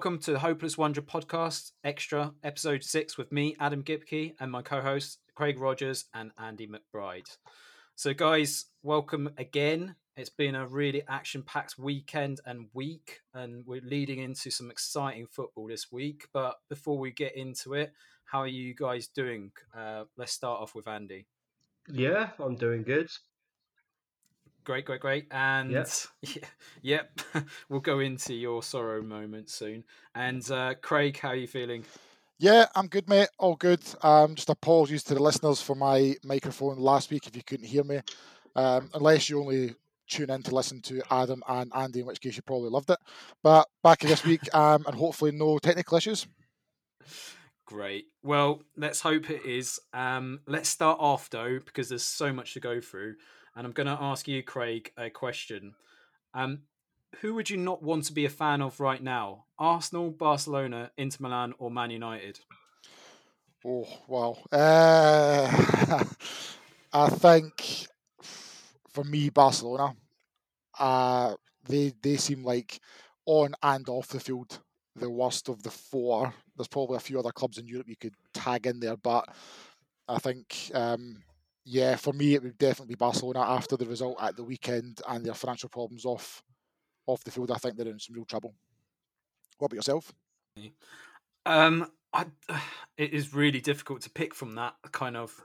Welcome to the Hopeless Wanderer podcast, extra episode six with me, Adam Gipke, and my co hosts, Craig Rogers and Andy MacBride. So, guys, welcome again. It's been a really action packed weekend and week, and we're leading into some exciting football this week. But before we get into it, how are you guys doing? Uh, let's start off with Andy. Yeah, I'm doing good. Great, great, great. And yep, yeah, yep. we'll go into your sorrow moment soon. And uh, Craig, how are you feeling? Yeah, I'm good, mate. All good. Um, just apologies to the listeners for my microphone last week if you couldn't hear me. Um, unless you only tune in to listen to Adam and Andy, in which case you probably loved it. But back this week, um, and hopefully no technical issues. Great. Well, let's hope it is. Um, let's start off though, because there's so much to go through, and I'm going to ask you, Craig, a question. Um, who would you not want to be a fan of right now? Arsenal, Barcelona, Inter Milan, or Man United? Oh wow! Uh, I think for me, Barcelona. Uh, they they seem like on and off the field the worst of the four. There's probably a few other clubs in Europe you could tag in there, but I think, um, yeah, for me it would definitely be Barcelona after the result at the weekend and their financial problems off off the field. I think they're in some real trouble. What about yourself? Um, I, it is really difficult to pick from that kind of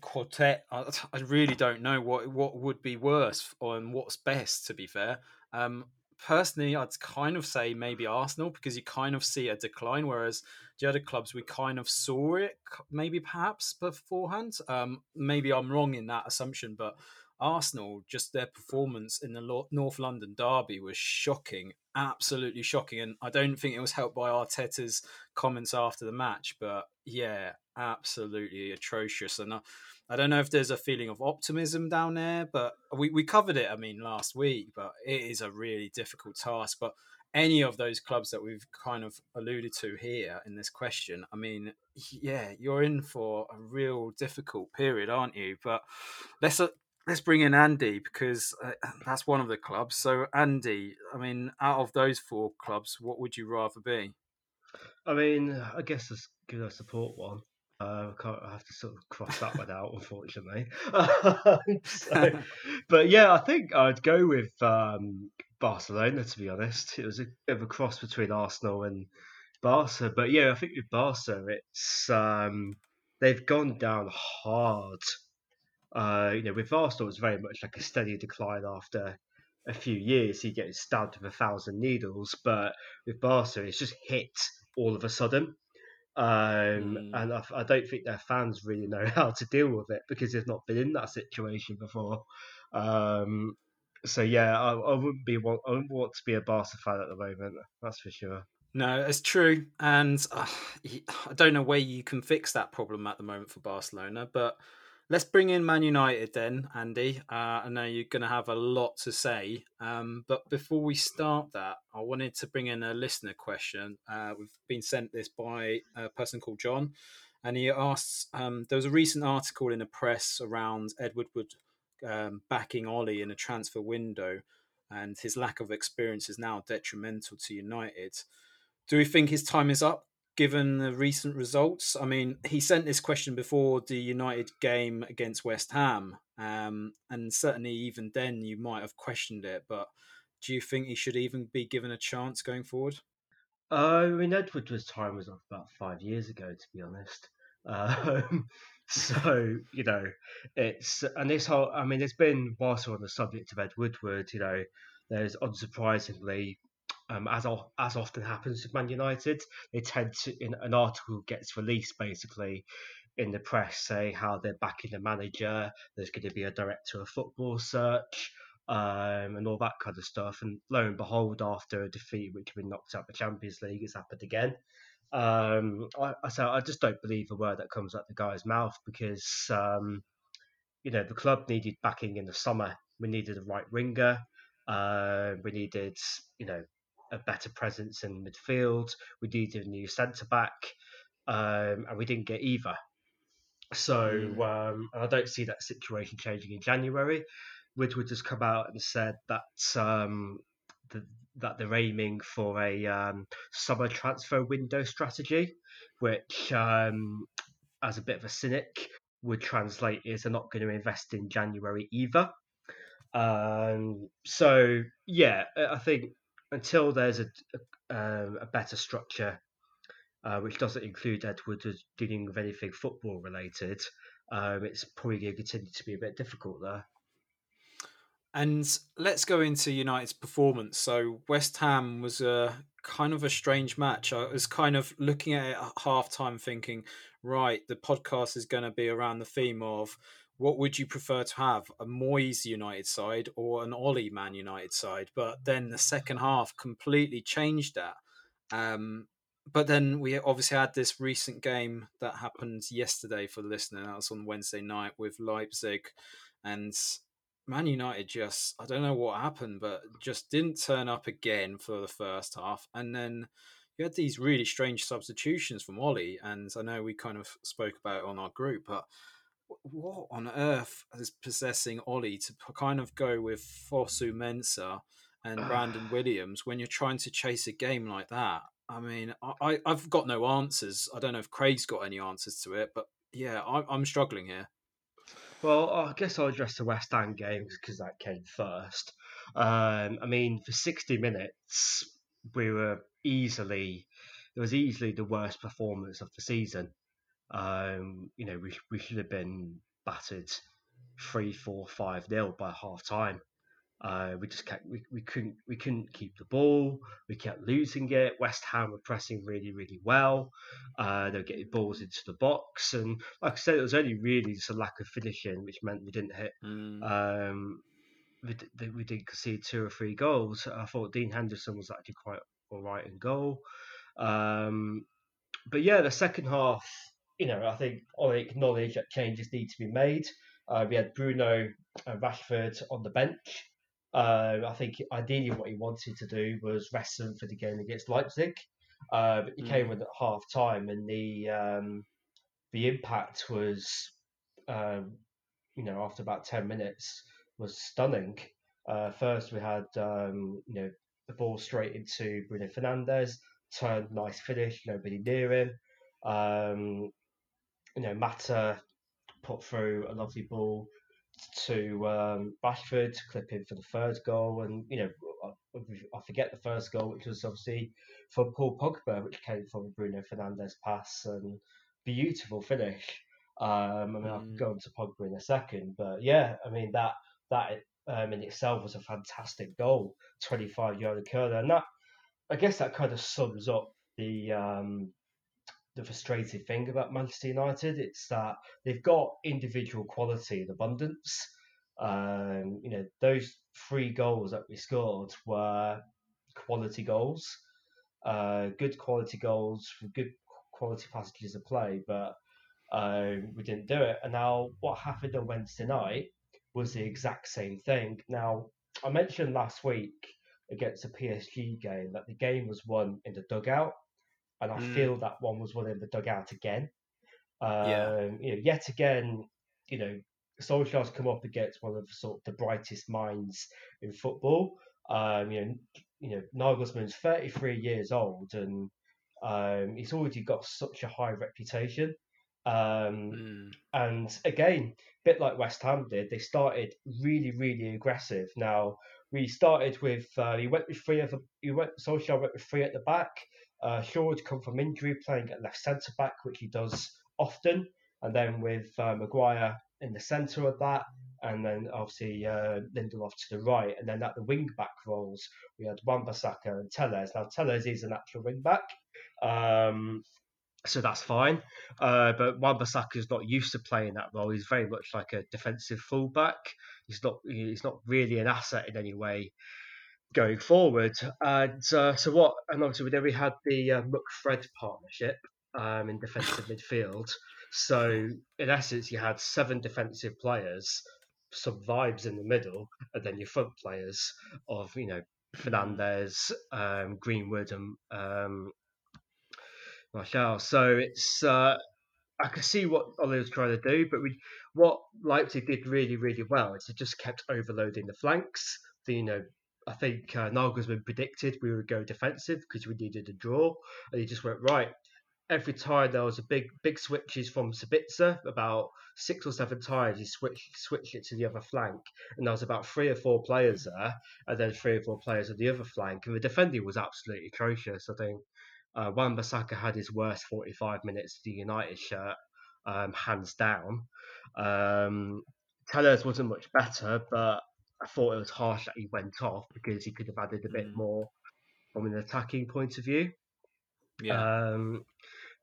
quartet. I, I really don't know what what would be worse or what's best. To be fair, um, personally, I'd kind of say maybe Arsenal because you kind of see a decline, whereas the other clubs we kind of saw it maybe perhaps beforehand. Um, maybe I'm wrong in that assumption, but Arsenal, just their performance in the North London derby was shocking, absolutely shocking, and I don't think it was helped by Arteta's comments after the match. But yeah, absolutely atrocious, and. Uh, I don't know if there's a feeling of optimism down there, but we, we covered it, I mean, last week, but it is a really difficult task. But any of those clubs that we've kind of alluded to here in this question, I mean, yeah, you're in for a real difficult period, aren't you? But let's uh, let's bring in Andy because uh, that's one of the clubs. So, Andy, I mean, out of those four clubs, what would you rather be? I mean, I guess let's give a support one. Uh, I have to sort of cross that one out, unfortunately. so, but yeah, I think I'd go with um, Barcelona. To be honest, it was a bit of a cross between Arsenal and Barca. But yeah, I think with Barca, it's um, they've gone down hard. Uh, you know, with Arsenal, it's very much like a steady decline after a few years. He gets stabbed with a thousand needles, but with Barca, it's just hit all of a sudden. Um, mm. And I, I, don't think their fans really know how to deal with it because they've not been in that situation before. Um, so yeah, I, I, wouldn't be want, I wouldn't want to be a Barca fan at the moment. That's for sure. No, it's true, and uh, I don't know where you can fix that problem at the moment for Barcelona, but Let's bring in Man United then, Andy. Uh, I know you're going to have a lot to say, um, but before we start that, I wanted to bring in a listener question. Uh, we've been sent this by a person called John, and he asks: um, There was a recent article in the press around Edward Wood um, backing Ole in a transfer window, and his lack of experience is now detrimental to United. Do we think his time is up? Given the recent results? I mean, he sent this question before the United game against West Ham, um, and certainly even then you might have questioned it. But do you think he should even be given a chance going forward? Uh, I mean, Edward's time was off about five years ago, to be honest. Um, so you know, it's and this whole. I mean, it's been whilst we're on the subject of Ed Woodward, you know, there's unsurprisingly um, as as often happens with Man United, they tend to in an article gets released basically in the press saying how they're backing the manager. There's going to be a director of football search. Um, and all that kind of stuff. And lo and behold, after a defeat which had been knocked out of the Champions League, it's happened again. Um, I, I, so I just don't believe a word that comes out the guy's mouth because um, you know the club needed backing in the summer. We needed a right winger. Uh, we needed you know a better presence in midfield. We needed a new centre back, um, and we didn't get either. So mm. um, I don't see that situation changing in January. Woodward has come out and said that um, the, that they're aiming for a um, summer transfer window strategy, which, um, as a bit of a cynic, would translate is they're not going to invest in January either. Um, so yeah, I think until there's a a, um, a better structure, uh, which doesn't include Edwards dealing with anything football related, um, it's probably going to continue to be a bit difficult there. And let's go into United's performance. So West Ham was a kind of a strange match. I was kind of looking at it at half time thinking, right, the podcast is going to be around the theme of what would you prefer to have, a Moyes United side or an Ole Man United side? But then the second half completely changed that. Um, but then we obviously had this recent game that happened yesterday for the listener. That was on Wednesday night with Leipzig, and Man United just I don't know what happened, but just didn't turn up again for the first half, and then you had these really strange substitutions from Ole, and I know we kind of spoke about it on our group, but what on earth is possessing Ole to kind of go with Fosu Mensah and Brandon Williams when you're trying to chase a game like that? I mean, I, I've got no answers. I don't know if Craig's got any answers to it, but yeah, I, I'm struggling here. Well, I guess I'll address the West Ham game because that came first. Um, I mean, for 60 minutes, we were easily, it was easily the worst performance of the season. Um, you know, we, we should have been battered 3 4 5 nil by half time. Uh, we just kept, we, we couldn't we couldn't keep the ball. We kept losing it. West Ham were pressing really really well. Uh, they were getting balls into the box, and like I said, it was only really just a lack of finishing, which meant we didn't hit. Mm. Um, we, we did concede two or three goals. I thought Dean Henderson was actually quite all right in goal. Um, but yeah, the second half, you know, I think I acknowledge that changes need to be made. Uh, we had Bruno and Rashford on the bench. Uh, I think ideally what he wanted to do was rest them for the game against Leipzig, uh, but he mm. came in at half time, and the um, the impact was, um, you know, after about ten minutes, was stunning. Uh, first, we had um, you know the ball straight into Bruno Fernandes, turned nice finish, nobody near him. Um, you know, Mata put through a lovely ball to um, Rashford to clip in for the third goal, and you know I, forget the first goal, which was obviously for Paul Pogba, which came from Bruno Fernandes pass and beautiful finish. Um, I mean, mm. I'll go on to Pogba in a second, but yeah, I mean that that um, in itself was a fantastic goal, 25 yard curler, and that I guess that kind of sums up the um, the frustrating thing about Manchester United. It's that they've got individual quality in abundance. Um, you know, those three goals that we scored were quality goals, uh, good quality goals for good quality passages of play, but um, we didn't do it. And now, what happened on Wednesday night was the exact same thing. Now, I mentioned last week against the PSG game that the game was won in the dugout and I mm. feel that one was one in the dugout again. Um, yeah. You know, yet again, you know, Solskjaer's come up against one of the, sort of the brightest minds in football. Um, you know, you know, Nagelsmann's 33 years old, and um, he's already got such a high reputation. Um, mm. And again, a bit like West Ham did, they started really, really aggressive. Now we started with uh, he went with three of the, he went Solskjaer went with three at the back. Uh, Shaw come from injury, playing at left centre back, which he does often, and then with uh, Maguire in the centre of that, and then obviously uh, Lindelof to the right, and then at the wing back roles we had Wan-Bissaka and Telles. Now Telles is an actual wing back, um, so that's fine. Uh, but Wan-Bissaka is not used to playing that role. He's very much like a defensive fullback. He's not. He's not really an asset in any way going forward. And uh, so what? And obviously then we had the uh, McFred partnership um, in defensive midfield. So in essence, you had seven defensive players, some vibes in the middle, and then your front players of you know Fernandes, um, Greenwood, and um, Martial. So it's uh, I can see what Ole was trying to do, but we, what Leipzig did really, really well is it just kept overloading the flanks. The, you know, I think uh, Nagelsmann predicted we would go defensive because we needed a draw, and he just went right. Every time there was a big big switches from Sabitzer, about six or seven times he switched switched it to the other flank, and there was about three or four players there, and then three or four players on the other flank, and the defending was absolutely atrocious. I think uh, Wan-Bissaka had his worst 45 minutes of the United shirt, um, hands down. Um, Telles wasn't much better, but I thought it was harsh that he went off because he could have added a bit Mm. more from an attacking point of view. Yeah. Um,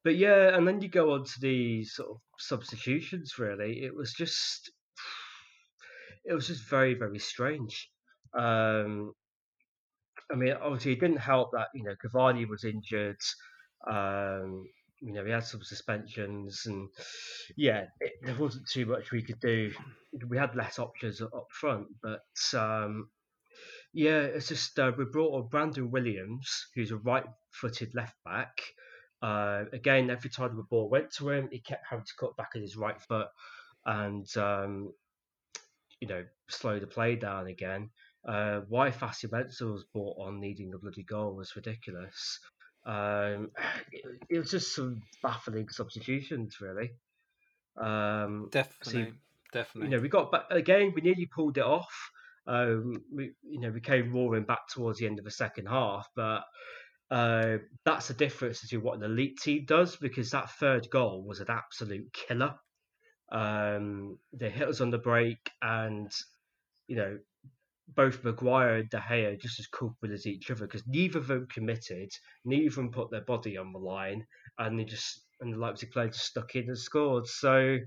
but yeah, and then you go on to the sort of substitutions. Really, it was just, it was just very, very strange. Um, I mean, obviously, it didn't help that you know Cavani was injured. Um, you know, we had some suspensions, and yeah, it, there wasn't too much we could do. We had less options up front, but um, yeah, it's just uh, we brought on Brandon Williams, who's a right-footed left back. Uh, again, every time the ball went to him, he kept having to cut back at his right foot, and um, you know, slow the play down again. Uh, why Fosu Mensah was brought on needing a bloody goal was ridiculous. Um, it, was just some baffling substitutions, really. Um, definitely. definitely. you know, we got back again. We nearly pulled it off. Um, we, you know, we came roaring back towards the end of the second half, but uh, that's the difference between what an elite team does because that third goal was an absolute killer. Um, they hit us on the break, and you know, both Maguire and De Gea just as culpable as each other because neither of them committed, neither of them put their body on the line, and they just and the Leipzig player just stuck in and scored. So,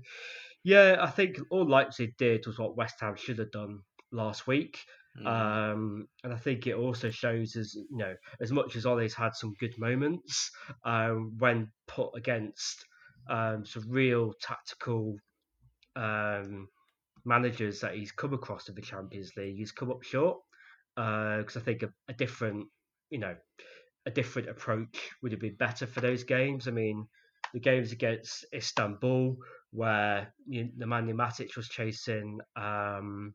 yeah, I think all Leipzig did was what West Ham should have done last week. Mm. Um, and I think it also shows as you know, as much as Ole's had some good moments, um, when put against um, some real tactical um, managers that he's come across in the Champions League, he's come up short. Because I think a, a different, you know, a different approach would have been better for those games. I mean, the games against Istanbul, where you, the man Matic was chasing, um,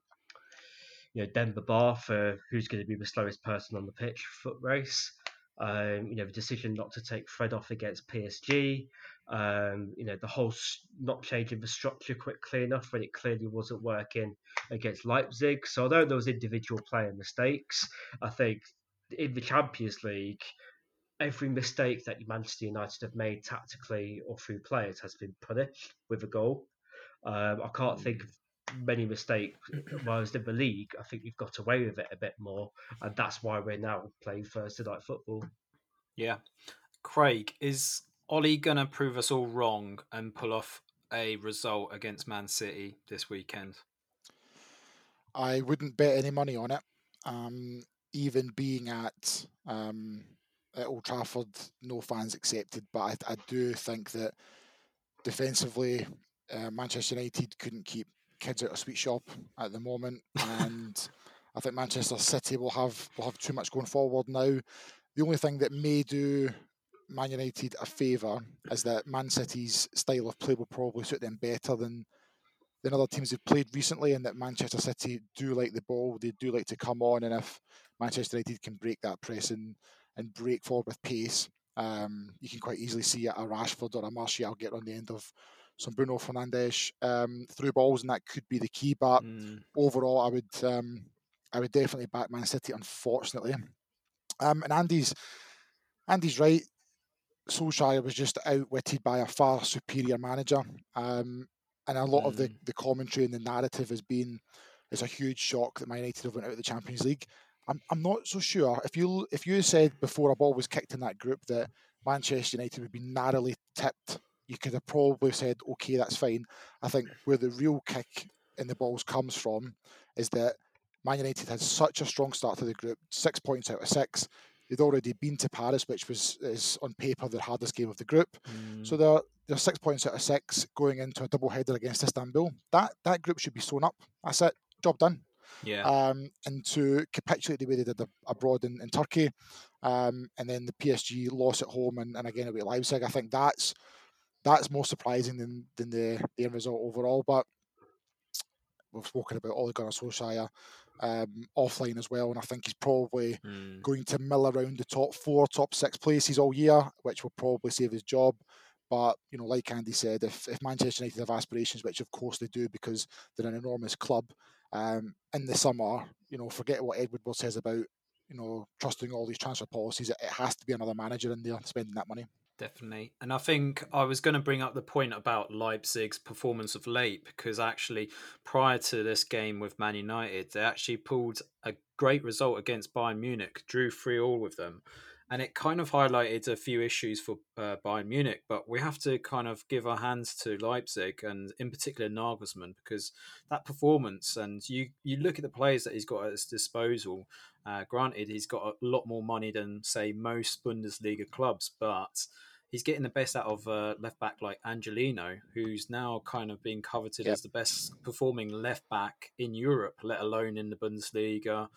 you know, Demba Ba for who's going to be the slowest person on the pitch foot race. Um, you know, the decision not to take Fred off against PSG. Um, you know, the whole not changing the structure quickly enough when it clearly wasn't working against Leipzig. So although there was individual player mistakes, I think in the Champions League, every mistake that Manchester United have made tactically or through players has been punished with a goal. Um, I can't think of many mistakes. Whereas in the league, I think we've got away with it a bit more, and that's why we're now playing Thursday night football. Yeah. Craig, is Ole going to prove us all wrong and pull off a result against Man City this weekend? I wouldn't bet any money on it. Um, even being at um, at Old Trafford, no fans accepted. But I, I do think that defensively, uh, Manchester United couldn't keep kids out of sweet shop at the moment, and I think Manchester City will have will have too much going forward now. The only thing that may do Man United a favour is that Man City's style of play will probably suit them better than than other teams have played recently, and that Manchester City do like the ball. They do like to come on, and if Manchester United can break that press and, and break forward with pace, um, you can quite easily see a Rashford or a Martial get on the end of some Bruno Fernandes um, through balls, and that could be the key. But Mm, overall, I would um, I would definitely back Man City. Unfortunately, um, and Andy's Andy's right. Solskjaer was just outwitted by a far superior manager, um, and a lot of the, Mm. the commentary and the narrative has been it's a huge shock that Man United have went out of the Champions League. I'm, I'm not so sure. If you if you said before a ball was kicked in that group that Manchester United would be narrowly tipped, you could have probably said, okay, that's fine. I think where the real kick in the balls comes from is that Man United had such a strong start to the group, six points out of six. They'd already been to Paris, which was is on paper the hardest game of the group. mm, So they're they're six points out of six going into a double header against Istanbul. That that group should be sewn up. That's it. Job done. yeah. Um, and to capitulate the way they did abroad in, in Turkey, um, and then the PSG loss at home and, and again away at Leipzig. I think that's that's more surprising than than the, the end result overall. But we've spoken about Ole Gunnar Solskjaer um, offline as well, and I think he's probably Mm. going to mill around the top four, top six places all year, which will probably save his job. But you know, like Andy said, if, if Manchester United have aspirations, which of course they do because they're an enormous club, um, in the summer, you know, forget what Edward Woodward says about you know trusting all these transfer policies. It, it has to be another manager in there spending that money. Definitely. And I think I was going to bring up the point about Leipzig's performance of late because actually, prior to this game with Man United, they actually pulled a great result against Bayern Munich, drew 3 all with them. And it kind of highlighted a few issues for uh, Bayern Munich, but we have to kind of give our hands to Leipzig and, in particular, Nagelsmann because that performance and you you look at the players that he's got at his disposal. Uh, granted, he's got a lot more money than say most Bundesliga clubs, but he's getting the best out of uh, left back like Angelino, who's now kind of being coveted Yep. as the best performing left back in Europe, let alone in the Bundesliga.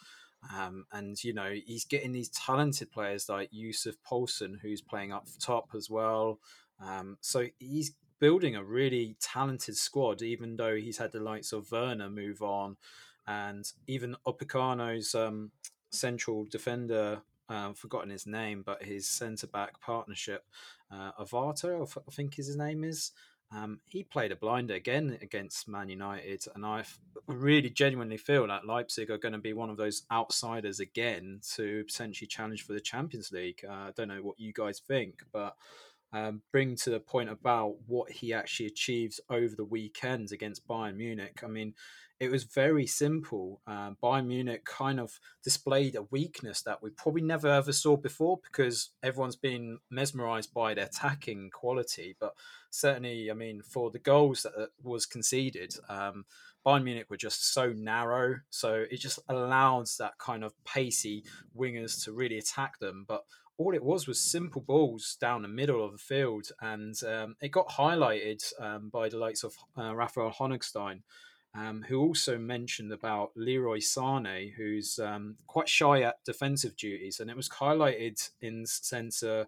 Um, and you know he's getting these talented players like Yussuf Poulsen, who's playing up top as well. Um, so he's building a really talented squad, even though he's had the likes of Werner move on, and even Upamecano's um, central defender. Uh, forgotten his name, but his centre back partnership, uh, Avato, I think his name is. Um, he played a blinder again against Man United, and I really genuinely feel that Leipzig are going to be one of those outsiders again to potentially challenge for the Champions League. Uh, I don't know what you guys think, but um, bring to the point about what he actually achieved over the weekend against Bayern Munich. I mean, it was very simple. Uh, Bayern Munich kind of displayed a weakness that we probably never ever saw before because everyone's been mesmerized by their attacking quality. But certainly, I mean, for the goals that was conceded, um, Bayern Munich were just so narrow. So it just allows that kind of pacey wingers to really attack them. But all it was was simple balls down the middle of the field, and um, it got highlighted um, by the likes of uh, Raphael Honigstein, um, who also mentioned about Leroy Sane, who's um, quite shy at defensive duties, and it was highlighted in uh,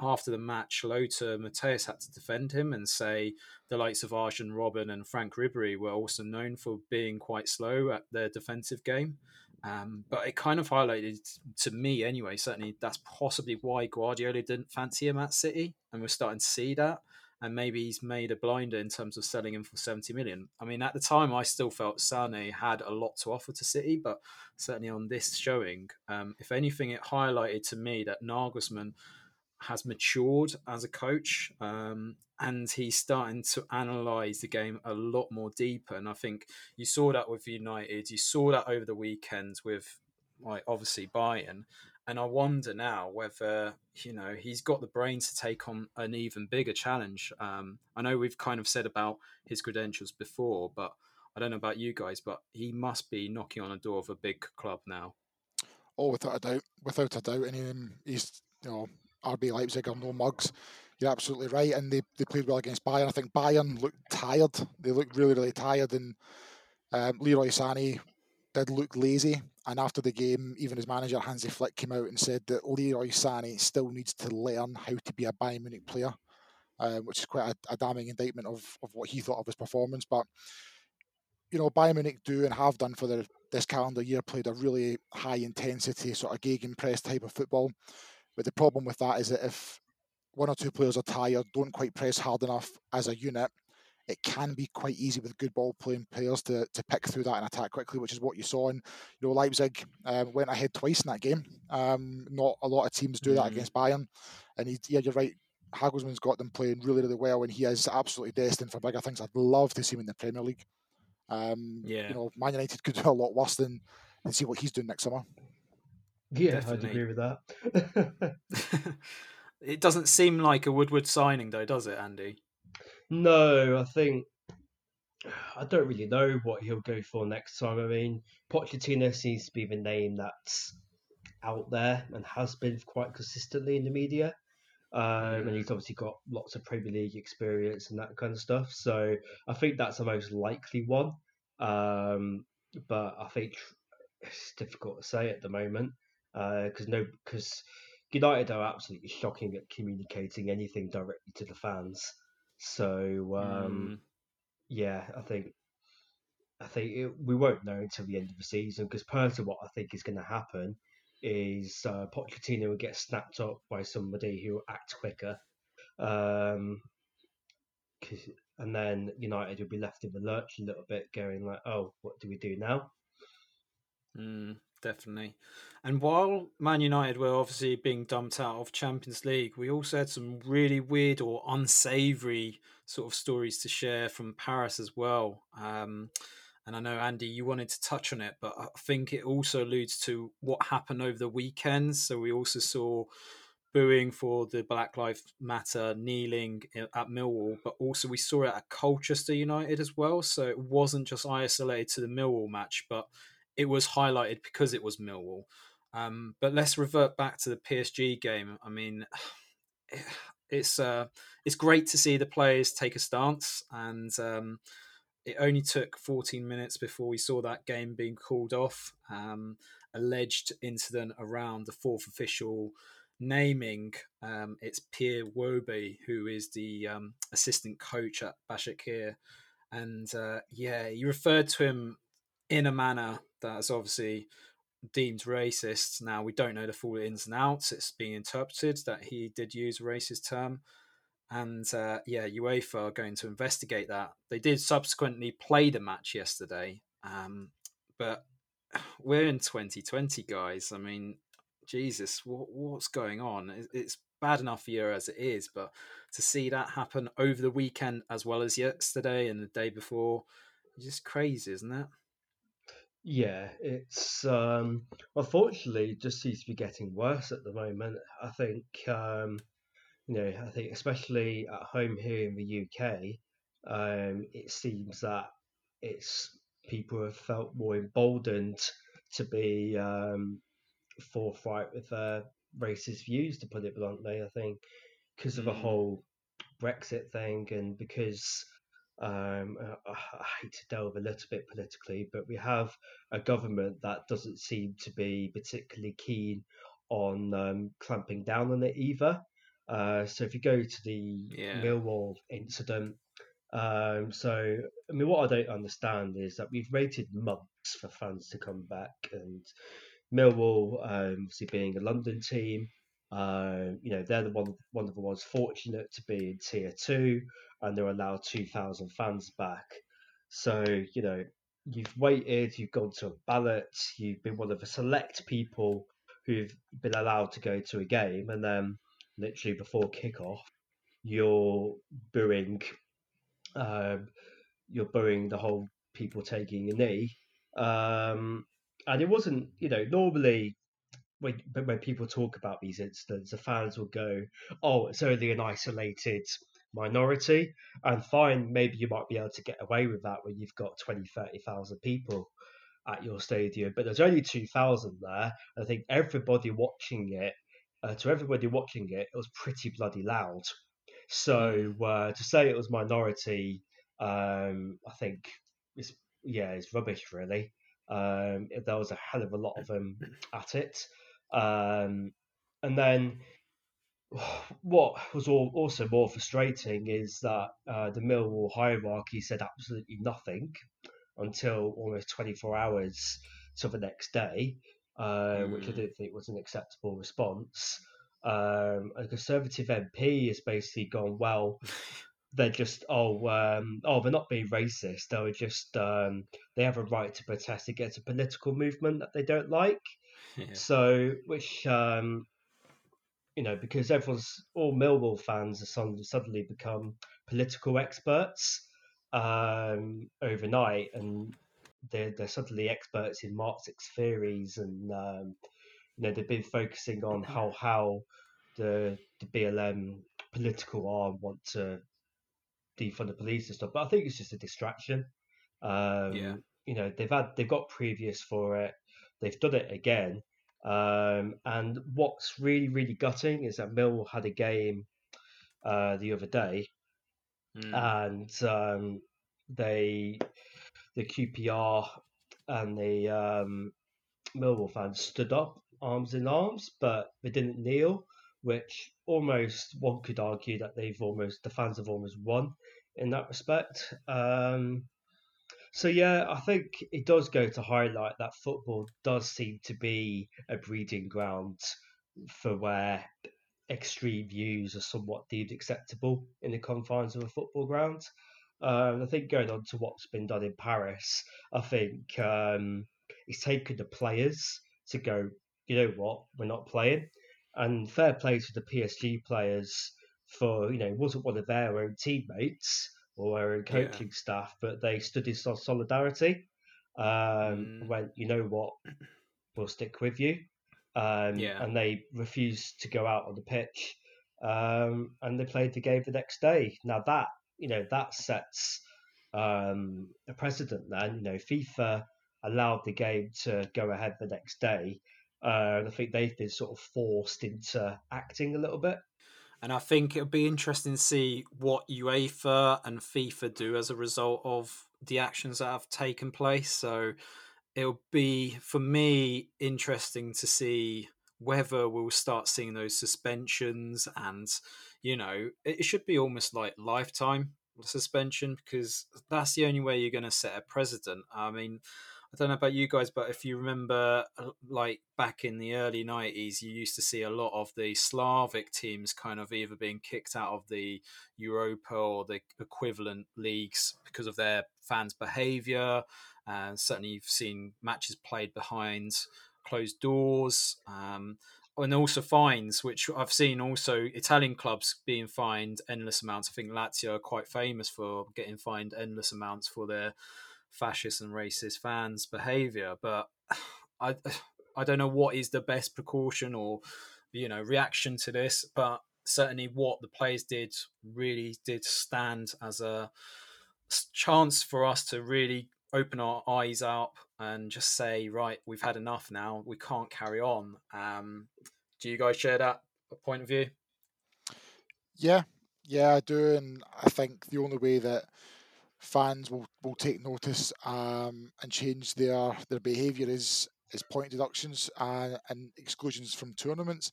after the match. Lothar Matthäus had to defend him and say the likes of Arjen Robben and Franck Ribery were also known for being quite slow at their defensive game. Um, but it kind of highlighted to me, anyway. Certainly, that's possibly why Guardiola didn't fancy him at City, and we're starting to see that. And maybe he's made a blinder in terms of selling him for seventy million. I mean, at the time, I still felt Sane had a lot to offer to City, but certainly on this showing, um, if anything, it highlighted to me that Nagelsmann has matured as a coach um, and he's starting to analyze the game a lot more deeper and i think you saw that with united you saw that over the weekend with like obviously bayern and i wonder now whether you know he's got the brains to take on an even bigger challenge um, i know we've kind of said about his credentials before but i don't know about you guys but he must be knocking on a door of a big club now Oh, without a doubt, without a doubt, and he's you know RB Leipzig are no mugs. You're absolutely right, and they, they played well against Bayern. I think Bayern looked tired. They looked really really tired, and um, Leroy Sané did look lazy. And after the game, even his manager Hansi Flick came out and said that Leroy Sané still needs to learn how to be a Bayern Munich player, um, which is quite a, a damning indictment of, of what he thought of his performance. But you know, Bayern Munich do and have done for their, this calendar year played a really high intensity sort of gegenpress type of football. But the problem with that is that if one or two players are tired, don't quite press hard enough as a unit, it can be quite easy with good ball playing players to, to pick through that and attack quickly, which is what you saw. And you know, Leipzig um, went ahead twice in that game. Um, not a lot of teams do that Mm. against Bayern. And he, yeah, you're right. Nagelsmann's got them playing really, really well, and he is absolutely destined for bigger things. I'd love to see him in the Premier League. Um, Yeah. You know, Man United could do a lot worse than, than see what he's doing next summer. Yeah, Definitely. I'd agree with that. it doesn't seem like a Woodward signing, though, does it, Andy? No, I think I don't really know what he'll go for next time. I mean, Pochettino seems to be the name that's out there and has been quite consistently in the media. Um, and he's obviously got lots of Premier League experience and that kind of stuff. So I think that's the most likely one. Um, but I think it's difficult to say at the moment because no, because United are absolutely shocking at communicating anything directly to the fans. So um, Mm, yeah, I think I think it, we won't know until the end of the season because personally, what I think is going to happen is uh, Pochettino will get snapped up by somebody who will act quicker. Um, and then United will be left in the lurch a little bit, going like, "Oh, what do we do now?" Mm, definitely. And while Man United were obviously being dumped out of Champions League, we also had some really weird or unsavory sort of stories to share from Paris as well. Um, and I know Andy, you wanted to touch on it, but I think it also alludes to what happened over the weekend. So we also saw booing for the Black Lives Matter, kneeling at Millwall, but also we saw it at Colchester United as well. So it wasn't just isolated to the Millwall match, but it was highlighted because it was Millwall. Um, but let's revert back to the PSG game. I mean, it's uh, it's great to see the players take a stance, and um, it only took 14 minutes before we saw that game being called off. Um, alleged incident around the fourth official naming um, it's Pierre Webó, who is the um, assistant coach at Başakşehir. And uh, yeah, you referred to him in a manner that's obviously deemed racist. Now, we don't know the full ins and outs. It's being interpreted that he did use a racist term. And uh, yeah, UEFA are going to investigate that. They did subsequently play the match yesterday. Um, but we're in 2020, guys. I mean, Jesus, what, what's going on? It's bad enough year as it is, but to see that happen over the weekend as well as yesterday and the day before, just crazy, isn't it? Yeah, it's um, unfortunately just seems to be getting worse at the moment. I think um, you know, I think especially at home here in the UK, um, it seems that it's people have felt more emboldened to be um, forthright with their racist views, to put it bluntly. I think because of the mm. whole Brexit thing and because um, I, I hate to delve a little bit politically, but we have a government that doesn't seem to be particularly keen on um, clamping down on it either. Uh, so if you go to the yeah. Millwall incident, um, so I mean, what I don't understand is that we've waited months for fans to come back, and Millwall, um, obviously being a London team, uh, you know they're the one one of the ones fortunate to be in tier two, and they're allowed two thousand fans back. So you know you've waited, you've gone to a ballot, you've been one of the select people who've been allowed to go to a game, and then literally before kickoff, you're booing, um, you're booing the whole people taking a knee. Um, and it wasn't, you know, normally when when people talk about these incidents, the fans will go, "Oh, it's only an isolated minority," and fine, maybe you might be able to get away with that when you've got 20, 30,000 people at your stadium, but there's only 2,000 there. I think everybody watching it uh, to everybody watching it, it was pretty bloody loud. So uh, to say it was minority, um, I think is yeah, is rubbish really. Um, there was a hell of a lot of them at it, um, and then what was all, also more frustrating is that uh, the Millwall hierarchy said absolutely nothing until almost 24 hours to the next day mm. which I mm. didn't think was an acceptable response. Um, a Conservative MP has basically gone, well, they're just oh um, oh they're not being racist. They're just um, they have a right to protest against a political movement that they don't like. Yeah. So which um, you know because everyone's all Millwall fans have suddenly become political experts um, overnight, and they're, they're suddenly experts in Marxist theories, and um, you know they've been focusing on how how the the BLM political arm want to defund the police and stuff. But I think it's just a distraction. Um, yeah. You know they've had they've got previous for it. They've done it again. Um, and what's really really gutting is that Mill had a game uh, the other day, mm. and um, they the QPR and the um, Millwall fans stood up, arms in arms, but they didn't kneel, which almost one could argue that they've almost the fans have almost won in that respect. Um, So yeah, I think it does go to highlight that football does seem to be a breeding ground for where extreme views are somewhat deemed acceptable in the confines of a football ground. Um, I think going on to what's been done in Paris, I think um, it's taken the players to go, you know what, we're not playing. And fair play to the PSG players for, you know, wasn't one of their own teammates or their own coaching yeah. staff, but they stood in solidarity. Um, mm. Went, you know what, we'll stick with you. Um, yeah. And they refused to go out on the pitch. Um, and they played the game the next day. Now that you know that sets um, a precedent. Then you know FIFA allowed the game to go ahead the next day. Uh, I think they've been sort of forced into acting a little bit. And I think it'll be interesting to see what UEFA and FIFA do as a result of the actions that have taken place. So it'll be, for me, interesting to see whether we'll start seeing those suspensions and, you know, it should be almost like lifetime suspension because that's the only way you're going to set a precedent. I mean, I don't know about you guys, but if you remember, uh, like back in the early 90s, you used to see a lot of the Slavic teams kind of either being kicked out of the Europa or the equivalent leagues because of their fans' behavior. And certainly, you've seen matches played behind closed doors. Um, and also fines, which I've seen also Italian clubs being fined endless amounts. I think Lazio are quite famous for getting fined endless amounts for their fascist and racist fans' behaviour. But I, I don't know what is the best precaution or you know reaction to this, but certainly what the players did really did stand as a chance for us to really open our eyes up and just say, right, we've had enough now. We can't carry on. Um, do you guys share that point of view? Yeah, yeah, I do, and I think the only way that fans will, will take notice um, and change their their behaviour is is point deductions and, and exclusions from tournaments.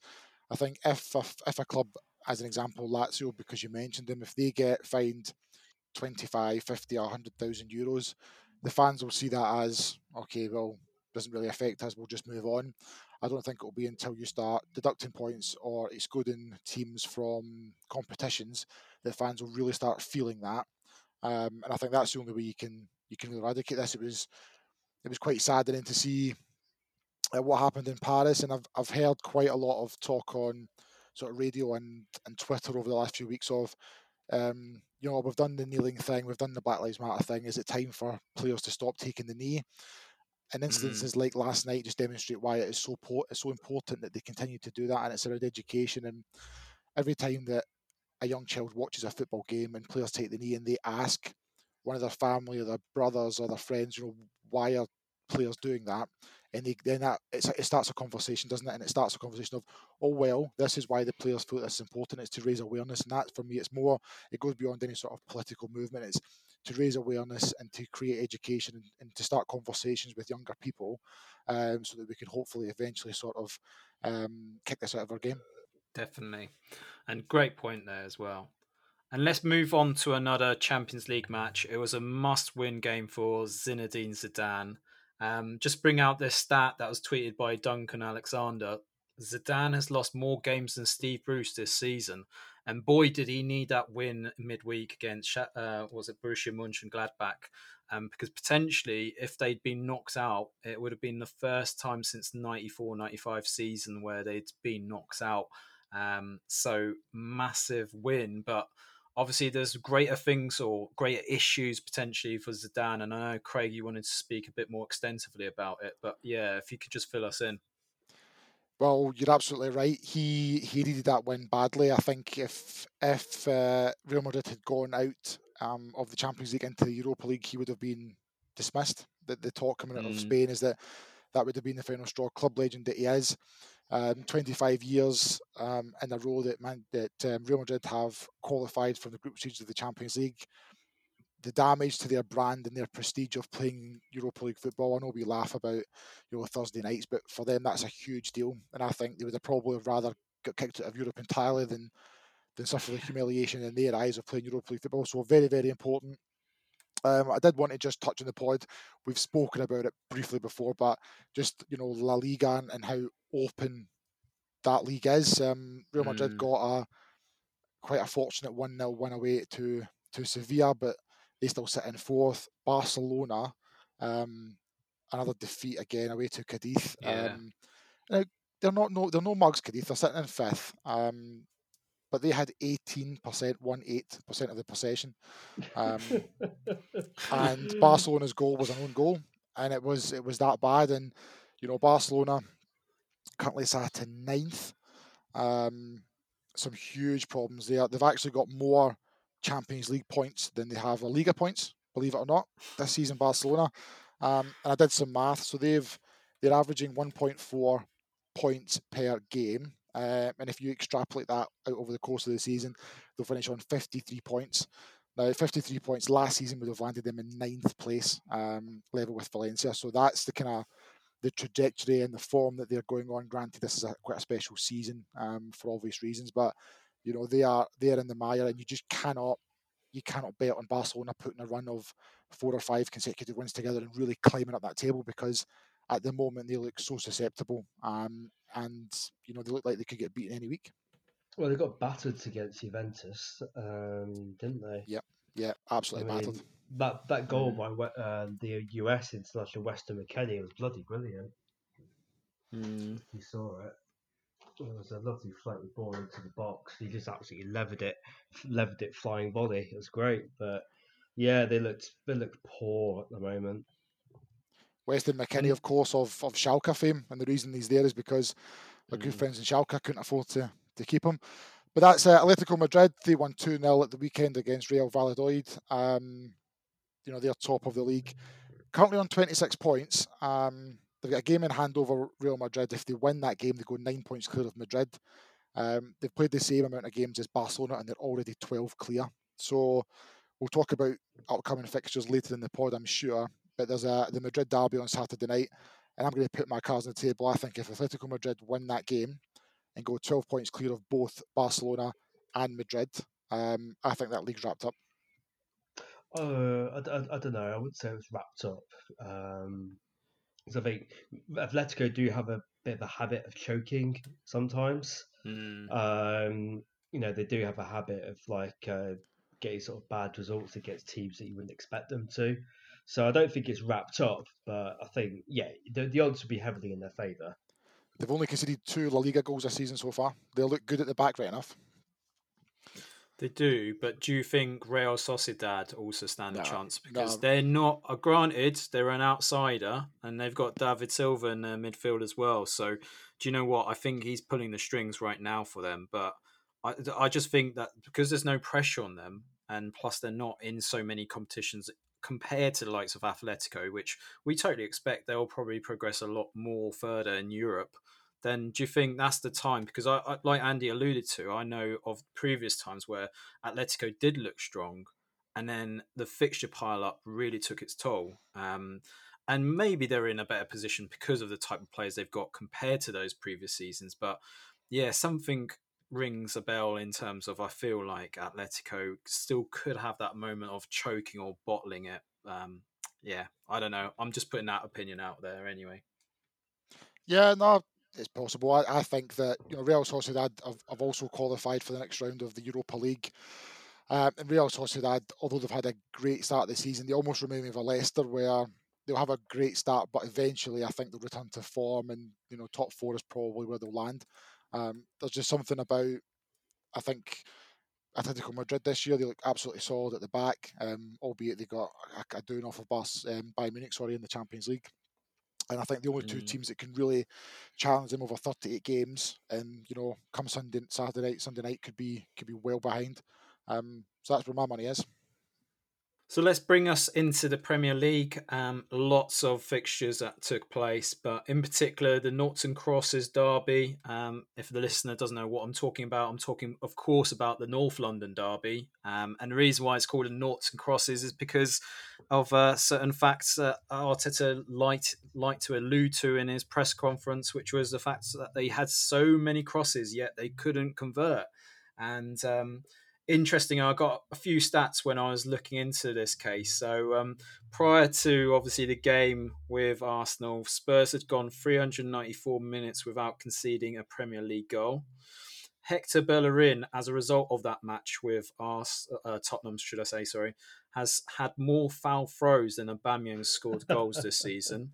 I think if a, if a club, as an example, Lazio, because you mentioned them, if they get fined 25, 50, or 100,000 euros, the fans will see that as okay, well, doesn't really affect us. We'll just move on. I don't think it'll be until you start deducting points or excluding teams from competitions that fans will really start feeling that. Um, and I think that's the only way you can you can eradicate this. It was it was quite saddening to see uh, what happened in Paris, and I've I've heard quite a lot of talk on sort of radio and, and Twitter over the last few weeks of um, you know, we've done the kneeling thing, we've done the Black Lives Matter thing. Is it time for players to stop taking the knee? And mm-hmm. instances mm. like last night just demonstrate why it is so po- it's so important that they continue to do that, and it's around education. And every time that a young child watches a football game and players take the knee and they ask one of their family or their brothers or their friends, you know, why are players doing that? And they, then that it starts a conversation, doesn't it? And it starts a conversation of, oh well, this is why the players feel this is important. It's to raise awareness, and that for me, it's more. It goes beyond any sort of political movement. It's to raise awareness and to create education and, and to start conversations with younger people, um, so that we can hopefully eventually sort of um, kick this out of our game. Definitely. And great point there as well. And let's move on to another Champions League match. It was a must win game for Zinedine Zidane. Um, just bring out this stat that was tweeted by Duncan Alexander. Zidane has lost more games than Steve Bruce this season. And boy, did he need that win midweek against, uh, was it Borussia Mönchengladbach? Um, because potentially, if they'd been knocked out, it would have been the first time since 94 95 season where they'd been knocked out um, so massive win, but obviously there's greater things or greater issues potentially for Zidane. And I know Craig, you wanted to speak a bit more extensively about it, but yeah, if you could just fill us in. Well, you're absolutely right. He he needed that win badly. I think if if uh, Real Madrid had gone out um, of the Champions League into the Europa League, he would have been dismissed. The, the talk coming out mm. of Spain is that that would have been the final straw. Club legend that he is um, 25 years um, in a row that man, that um, Real Madrid have qualified from the group stages of the Champions League. The damage to their brand and their prestige of playing Europa League football. I know we laugh about you know Thursday nights, but for them that's a huge deal. And I think they would have probably rather got kicked out of Europe entirely than than suffer the humiliation in their eyes of playing Europa League football. So very very important. Um, I did want to just touch on the pod. We've spoken about it briefly before, but just you know La Liga and, and how open that league is. Um, Real Madrid Mm. got a quite a fortunate one 0 win away to to Sevilla, but they still sit in fourth. Barcelona, um, another defeat again away to Cadiz. Yeah. Um, they're not no they're no mugs Cadiz. They're sitting in fifth. Um, but they had 18%, one eight percent of the possession. Um, and Barcelona's goal was an own goal, and it was it was that bad. And you know, Barcelona currently sat in ninth. Um, some huge problems there. They've actually got more Champions League points than they have La Liga points, believe it or not, this season. Barcelona, um, and I did some math. So they've they're averaging 1.4 points per game. Uh, and if you extrapolate that out over the course of the season, they'll finish on 53 points. Now, 53 points last season would have landed them in ninth place, um, level with Valencia. So that's the kind of the trajectory and the form that they're going on. Granted, this is a, quite a special season um, for obvious reasons, but you know they are they are in the mire, and you just cannot you cannot bet on Barcelona putting a run of four or five consecutive wins together and really climbing up that table because at the moment they look so susceptible, um, and you know they look like they could get beaten any week. Well, they got battered against Juventus, um, didn't they? Yep, Yeah, absolutely I battered. that that goal by uh, the US international Weston McKennie was bloody brilliant. Mm. You saw it. It was a lovely floaty ball into the box. He just absolutely levered it, levered it flying volley. It was great, but yeah, they looked they looked poor at the moment. Weston McKennie, of course, of, of Schalke fame, and the reason he's there is because our good Mm. friends in Schalke couldn't afford to, to keep him. But that's uh, Atletico Madrid. They won 2 0 at the weekend against Real Valladolid. Um, you know, they're top of the league. Currently on 26 points. Um, they've got a game in hand over Real Madrid. If they win that game, they go nine points clear of Madrid. Um, they've played the same amount of games as Barcelona, and they're already 12 clear. So we'll talk about upcoming fixtures later in the pod, I'm sure. But there's a the Madrid derby on Saturday night, and I'm going to put my cards on the table. I think if Atletico Madrid win that game and go 12 points clear of both Barcelona and Madrid, um, I think that league's wrapped up. Uh, I, I, I don't know. I wouldn't say it was wrapped up. Um, 'cause I think Atletico do have a bit of a habit of choking sometimes. Mm. Um, you know, they do have a habit of like uh, getting sort of bad results against teams that you wouldn't expect them to. So I don't think it's wrapped up, but I think yeah, the, the odds would be heavily in their favour. They've only conceded two La Liga goals this season so far. They look good at the back, right enough. They do, but do you think Real Sociedad also stand No, a chance? Because no. they're not, uh, granted, they're an outsider and they've got David Silva in their midfield as well. So, do you know what? I think he's pulling the strings right now for them. But I, I just think that because there's no pressure on them and plus they're not in so many competitions compared to the likes of Atletico, which we totally expect they'll probably progress a lot more further in Europe then do you think that's the time? Because I, I, like Andy alluded to, I know of previous times where Atletico did look strong, and then the fixture pile up really took its toll. Um, and maybe they're in a better position because of the type of players they've got compared to those previous seasons. But yeah, something rings a bell in terms of I feel like Atletico still could have that moment of choking or bottling it. Um, yeah, I don't know. I'm just putting that opinion out there anyway. Yeah, no, it's possible. I, I think that you know Real Sociedad have, have also qualified for the next round of the Europa League. Um, and Real Sociedad, although they've had a great start this season, they almost remind me of a Leicester where they'll have a great start, but eventually I think they'll return to form, and you know top four is probably where they'll land. Um, there's just something about I think Atletico Madrid this year they look absolutely solid at the back, um, albeit they got a, a doing off of Bus um, Bayern Munich, sorry, in the Champions League. And I think the only two Mm. teams that can really challenge them over 38 games, and you know, come Sunday, Saturday night, Sunday night could be could be well behind. Um, so that's where my money is. So let's bring us into the Premier League. Um, lots of fixtures that took place, but in particular the and Crosses derby. Um, if the listener doesn't know what I'm talking about, I'm talking, of course, about the North London derby. Um, and the reason why it's called a and Crosses is because of uh, certain facts that Arteta liked, liked to allude to in his press conference, which was the fact that they had so many crosses, yet they couldn't convert. And um, interesting. I got a few stats when I was looking into this case. So um, prior to obviously the game with Arsenal, Spurs had gone 394 minutes without conceding a Premier League goal. Hector Bellerin, as a result of that match with Ars, uh, Tottenham, should I say, sorry, has had more foul throws than Aubameyang scored goals this season.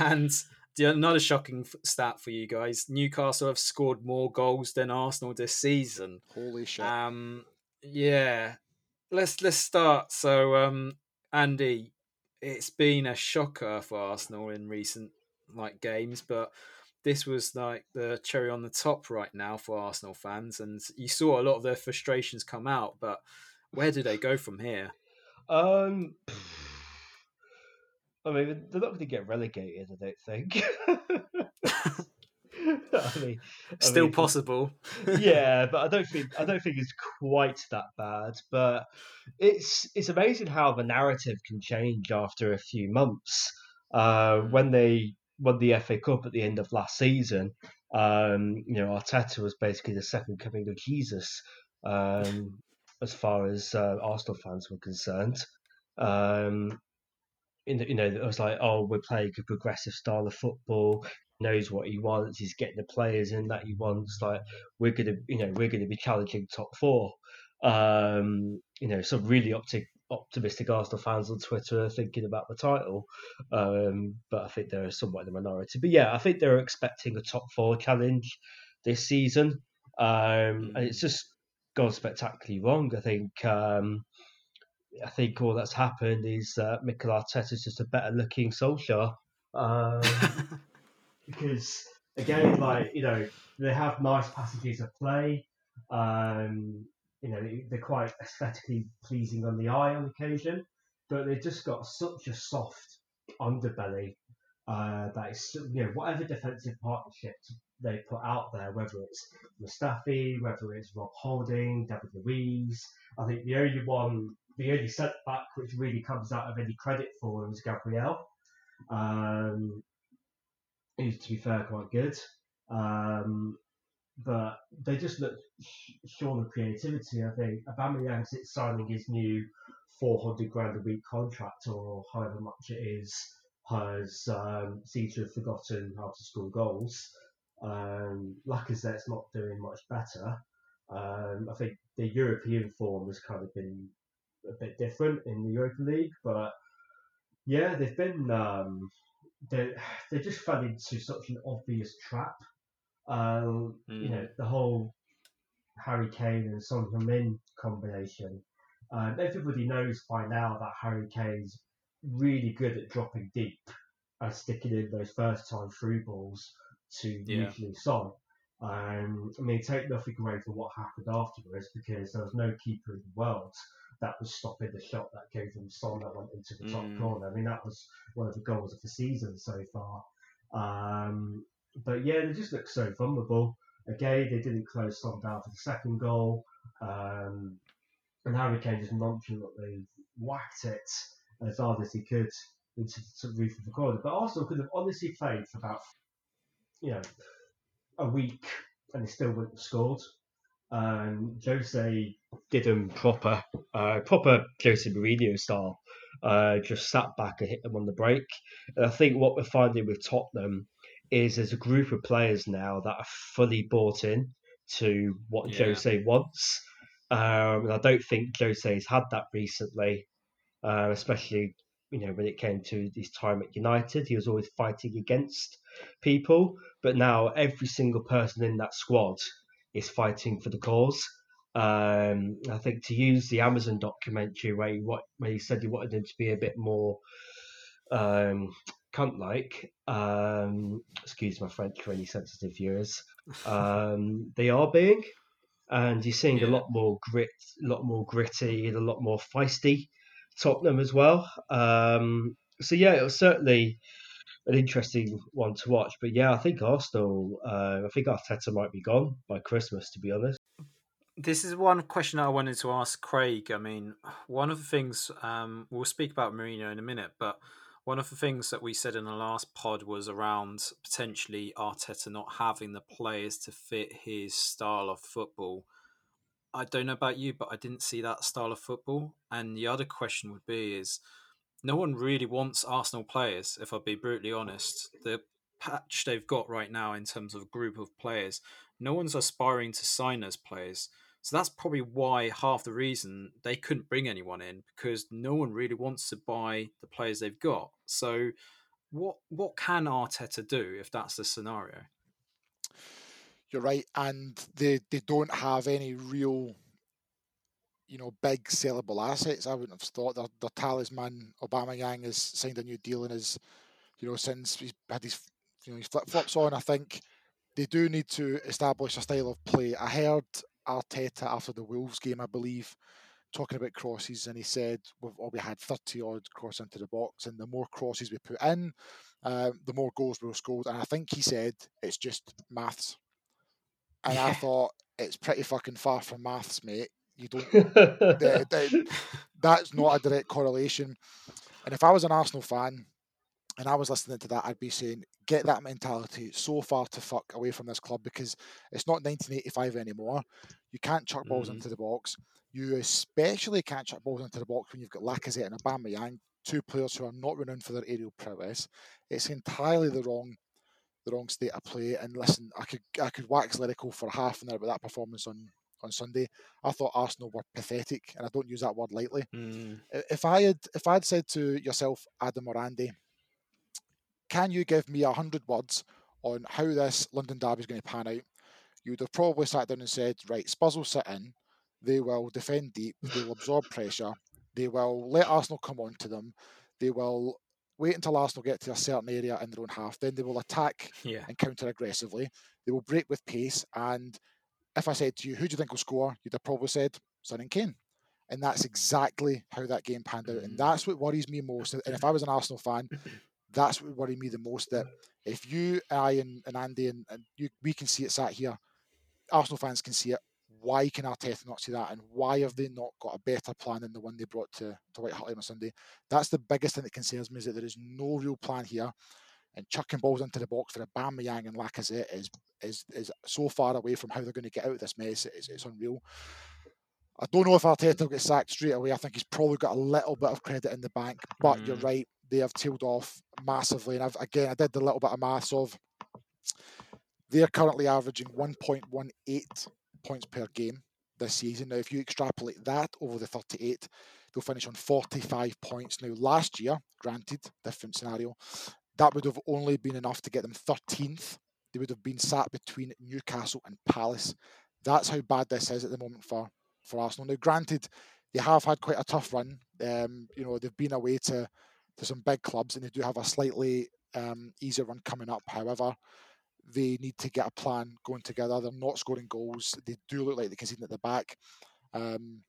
And the, another shocking stat for you guys: Newcastle have scored more goals than Arsenal this season. Holy shit! Um, yeah, let's let's start. So, um, Andy, it's been a shocker for Arsenal in recent like games, but this was like the cherry on the top right now for Arsenal fans, and you saw a lot of their frustrations come out. But where do they go from here? Um, I mean, they're not going to get relegated. I don't think. I mean, still I mean, possible. yeah, but I don't think I don't think it's quite that bad. But it's it's amazing how the narrative can change after a few months. Uh, hmm. when they won the FA Cup at the end of last season, um, you know Arteta was basically the second coming of Jesus, um, as far as uh, Arsenal fans were concerned. Um, you know, it was like, oh, we're playing a progressive style of football knows what he wants. He's getting the players in that he wants. Like we're gonna, you know, we're gonna be challenging top four. Um, you know, some really optic, optimistic Arsenal fans on Twitter are thinking about the title, um, but I think they're somewhat in the minority. But yeah, I think they're expecting a top four challenge this season, um, and it's just gone spectacularly wrong. I think. Um, I think all that's happened is uh, Mikel Arteta is just a better looking Solskjaer. Um, because again, like you know, they have nice passages of play. Um, you know, they're quite aesthetically pleasing on the eye on occasion, but they've just got such a soft underbelly uh, that is, you know, whatever defensive partnerships they put out there, whether it's Mustafi, whether it's Rob Holding, David Luiz, I think the only one, the only setback which really comes out of any credit for him is Gabriel. Um, is, to be fair, quite good. Um, but they just look short of creativity. I think Aubameyang signing his new 400 grand a week contract or however much it is has um, to have forgotten how to score goals. Um, Lacazette's not doing much better. Um, I think the European form has kind of been a bit different in the Europa League, but yeah, they've been um, they they just fell into such an obvious trap. Um, mm. You know, the whole Harry Kane and Son Heung-min combination. Um, everybody knows by now that Harry Kane's really good at dropping deep and sticking in those first time through balls to yeah. usually Son. Um, I mean, take nothing away from what happened afterwards because there was no keeper in the world that was stopping the shot that came from Son that went into the top mm. corner. I mean, that was one of the goals of the season so far. Um, but yeah, they just look so vulnerable. Again, they didn't close Son down for the second goal. Um, and Harry Kane just nonchalantly whacked it as hard as he could into the roof of the corner. But Arsenal could have honestly played for about, you know, a week and they still wouldn't have scored. Um, Jose did them proper, uh, proper Jose Mourinho style. Uh, just sat back and hit them on the break. And I think what we're finding with Tottenham is there's a group of players now that are fully bought in to what yeah. Jose wants. Um, and I don't think Jose has had that recently, uh, especially you know when it came to his time at United. He was always fighting against people, but now every single person in that squad is fighting for the cause. Um, I think to use the Amazon documentary where he, what, where he said he wanted him to be a bit more um, cunt like, um, excuse my French for any sensitive viewers, um, they are being. And you're seeing yeah. a lot more grit, a lot more gritty, and a lot more feisty Tottenham as well. Um, so yeah, it was certainly an interesting one to watch. But yeah, I think Arsenal, uh, I think Arteta might be gone by Christmas, to be honest. This is one question I wanted to ask Craig. I mean, one of the things um, we'll speak about Mourinho in a minute, but one of the things that we said in the last pod was around potentially Arteta not having the players to fit his style of football. I don't know about you, but I didn't see that style of football. And the other question would be: is no one really wants Arsenal players? If I'll be brutally honest, the patch they've got right now in terms of group of players, no one's aspiring to sign as players. So that's probably why half the reason they couldn't bring anyone in because no one really wants to buy the players they've got. So what what can Arteta do if that's the scenario? You're right, and they they don't have any real, you know, big sellable assets. I wouldn't have thought their, their talisman Yang has signed a new deal and is, you know, since he's had his you know his flip flops on. I think they do need to establish a style of play. I heard Arteta after the Wolves game, I believe, talking about crosses, and he said we've, we had 30 odd cross into the box, and the more crosses we put in, uh, the more goals we'll score. And I think he said it's just maths. And yeah. I thought it's pretty fucking far from maths, mate. You don't. the, the, that's not a direct correlation. And if I was an Arsenal fan, and I was listening to that, I'd be saying, get that mentality so far to fuck away from this club because it's not 1985 anymore. You can't chuck balls mm. into the box. You especially can't chuck balls into the box when you've got Lacazette and Aubameyang, two players who are not renowned for their aerial prowess. It's entirely the wrong, the wrong state of play. And listen, I could I could wax lyrical for half an hour about that performance on on Sunday. I thought Arsenal were pathetic, and I don't use that word lightly. Mm. If I had if I'd said to yourself, Adam or Andy, can you give me a hundred words on how this London derby is going to pan out? You would have probably sat down and said, right, Spurs will sit in, they will defend deep, they will absorb pressure, they will let Arsenal come on to them, they will wait until Arsenal get to a certain area in their own half, then they will attack yeah. and counter aggressively. They will break with pace. And if I said to you, who do you think will score? You'd have probably said Son and Kane. And that's exactly how that game panned out. And mm. that's what worries me most. And if I was an Arsenal fan, that's what worried me the most. That if you, I, and, and Andy, and, and you, we can see it sat here, Arsenal fans can see it. Why can Arteta not see that? And why have they not got a better plan than the one they brought to, to White Hart Lane on Sunday? That's the biggest thing that concerns me is that there is no real plan here. And chucking balls into the box for Aubameyang and Lacazette is is is so far away from how they're going to get out of this mess. It's, it's unreal. I don't know if Arteta will get sacked straight away. I think he's probably got a little bit of credit in the bank, but mm. you're right they have tailed off massively. And I've again, I did the little bit of maths of they're currently averaging 1.18 points per game this season. Now, if you extrapolate that over the 38, they'll finish on 45 points. Now, last year, granted, different scenario, that would have only been enough to get them 13th. They would have been sat between Newcastle and Palace. That's how bad this is at the moment for, for Arsenal. Now, granted, they have had quite a tough run. Um, you know, they've been away to to some big clubs, and they do have a slightly um, easier run coming up. However, they need to get a plan going together. They're not scoring goals. They do look like they're conceding at the back. Um,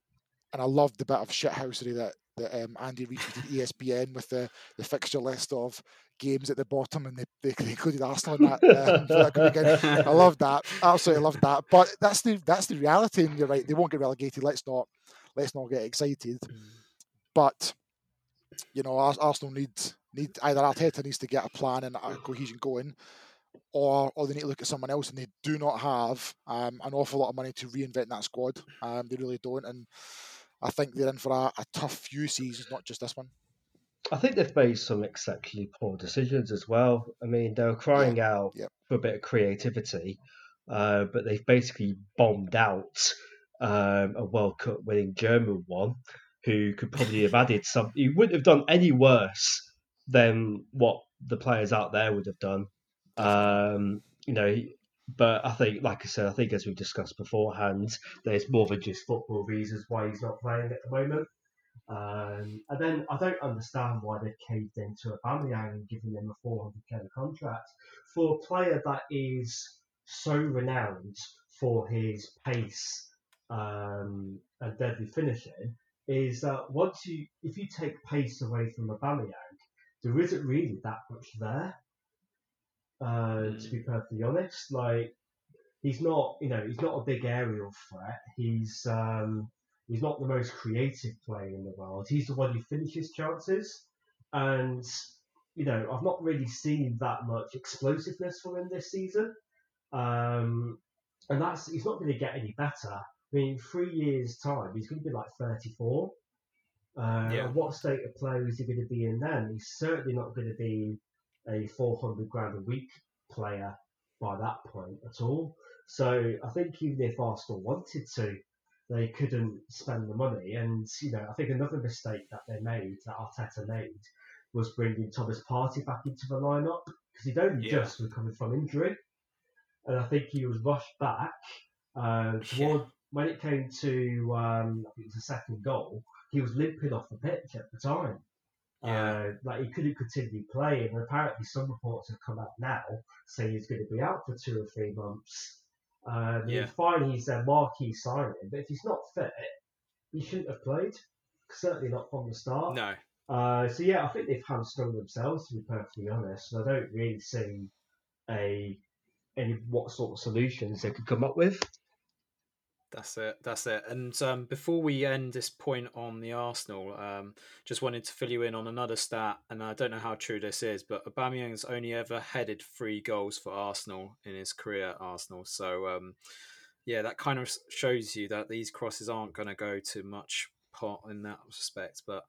and I love the bit of shithousery that, that um, Andy retweeted ESPN with the, the fixture list of games at the bottom, and they, they, they included Arsenal in that. Um, that I love that. Absolutely love that. But that's the that's the reality, and you're right. They won't get relegated. Let's not let's not get excited. Mm. But you know, Arsenal need need either Arteta needs to get a plan and a cohesion going, or or they need to look at someone else, and they do not have um, an awful lot of money to reinvent that squad. Um, they really don't, and I think they're in for a, a tough few seasons, not just this one. I think they've made some exceptionally poor decisions as well. I mean, they were crying yeah, out yeah. for a bit of creativity, uh, but they've basically bombed out um, a World Cup winning German one who could probably have added some. He wouldn't have done any worse than what the players out there would have done. Um, you know, but I think, like I said, I think as we discussed beforehand, there's more than just football reasons why he's not playing at the moment. Um, and then I don't understand why they've caved into Aubameyang and given him a 400k contract for a player that is so renowned for his pace um, and deadly finishing is that once you, if you take pace away from a Aubameyang, there isn't really that much there. Uh, mm. To be perfectly honest, like he's not, you know, he's not a big aerial threat. He's um, he's not the most creative player in the world. He's the one who finishes chances, and you know, I've not really seen that much explosiveness from him this season. Um, and that's he's not going to get any better I mean, three years' time, he's going to be like 34. Uh, Yeah. What state of play is he going to be in then? He's certainly not going to be a 400 grand a week player by that point at all. So I think even if Arsenal wanted to, they couldn't spend the money. And, you know, I think another mistake that they made, that Arteta made, was bringing Thomas Partey back into the lineup because he'd only Yeah. just recovered from injury. And I think he was rushed back uh, Yeah. when it came to, um, I think it was the second goal, he was limping off the pitch at the time. Yeah. Uh, like he couldn't continue playing, and apparently some reports have come out now saying he's going to be out for two or three months. Um, Yeah. Fine, he's a marquee signing, but if he's not fit, he shouldn't have played. Certainly not from the start. No. Uh, so yeah, I think they've hamstrung themselves to be perfectly honest. So I don't really see a any what sort of solutions they could come up with. That's it. That's it. And um, before we end this point on the Arsenal, um, just wanted to fill you in on another stat, and I don't know how true this is, but Aubameyang's only ever headed three goals for Arsenal in his career at Arsenal. So, um, yeah, that kind of shows you that these crosses aren't going to go to much pot in that respect. But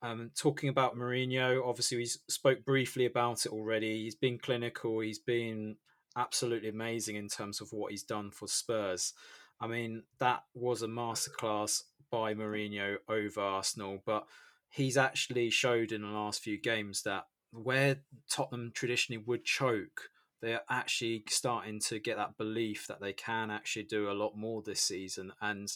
um, talking about Mourinho, obviously we spoke briefly about it already. He's been clinical. He's been absolutely amazing in terms of what he's done for Spurs. I mean, that was a masterclass by Mourinho over Arsenal, but he's actually showed in the last few games that where Tottenham traditionally would choke, they're actually starting to get that belief that they can actually do a lot more this season. And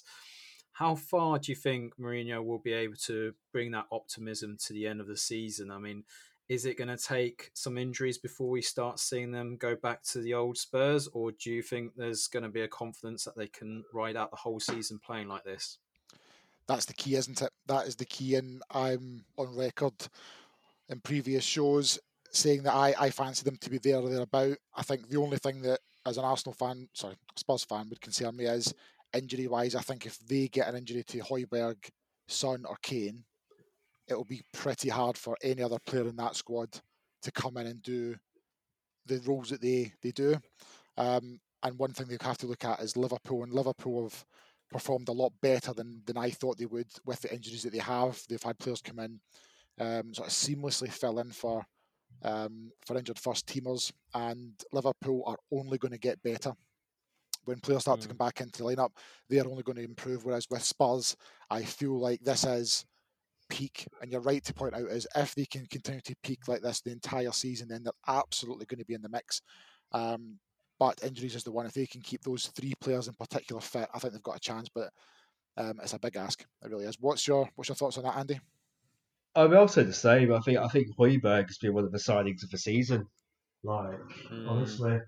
how far do you think Mourinho will be able to bring that optimism to the end of the season? I mean, is it going to take some injuries before we start seeing them go back to the old Spurs, or do you think there's going to be a confidence that they can ride out the whole season playing like this? That's the key, isn't it? That is the key, and I'm on record in previous shows saying that I, I fancy them to be there or thereabout. I think the only thing that, as an Arsenal fan, sorry, Spurs fan, would concern me is injury wise. I think if they get an injury to Højbjerg, Son, or Kane, it'll be pretty hard for any other player in that squad to come in and do the roles that they, they do. Um, and one thing they have to look at is Liverpool, and Liverpool have performed a lot better than, than I thought they would with the injuries that they have. They've had players come in, um, sort of seamlessly fill in for um, for injured first teamers, and Liverpool are only going to get better. When players start to Mm. come back into the lineup, they are only going to improve. Whereas with Spurs, I feel like this is peak, and you're right to point out is if they can continue to peak like this the entire season, then they're absolutely going to be in the mix. Um, but injuries is the one. If they can keep those three players in particular fit, I think they've got a chance. But um, it's a big ask. It really is. What's your what's your thoughts on that, Andy? I will also the same. I think I think Højbjerg has been one of the signings of the season. Like Mm. honestly,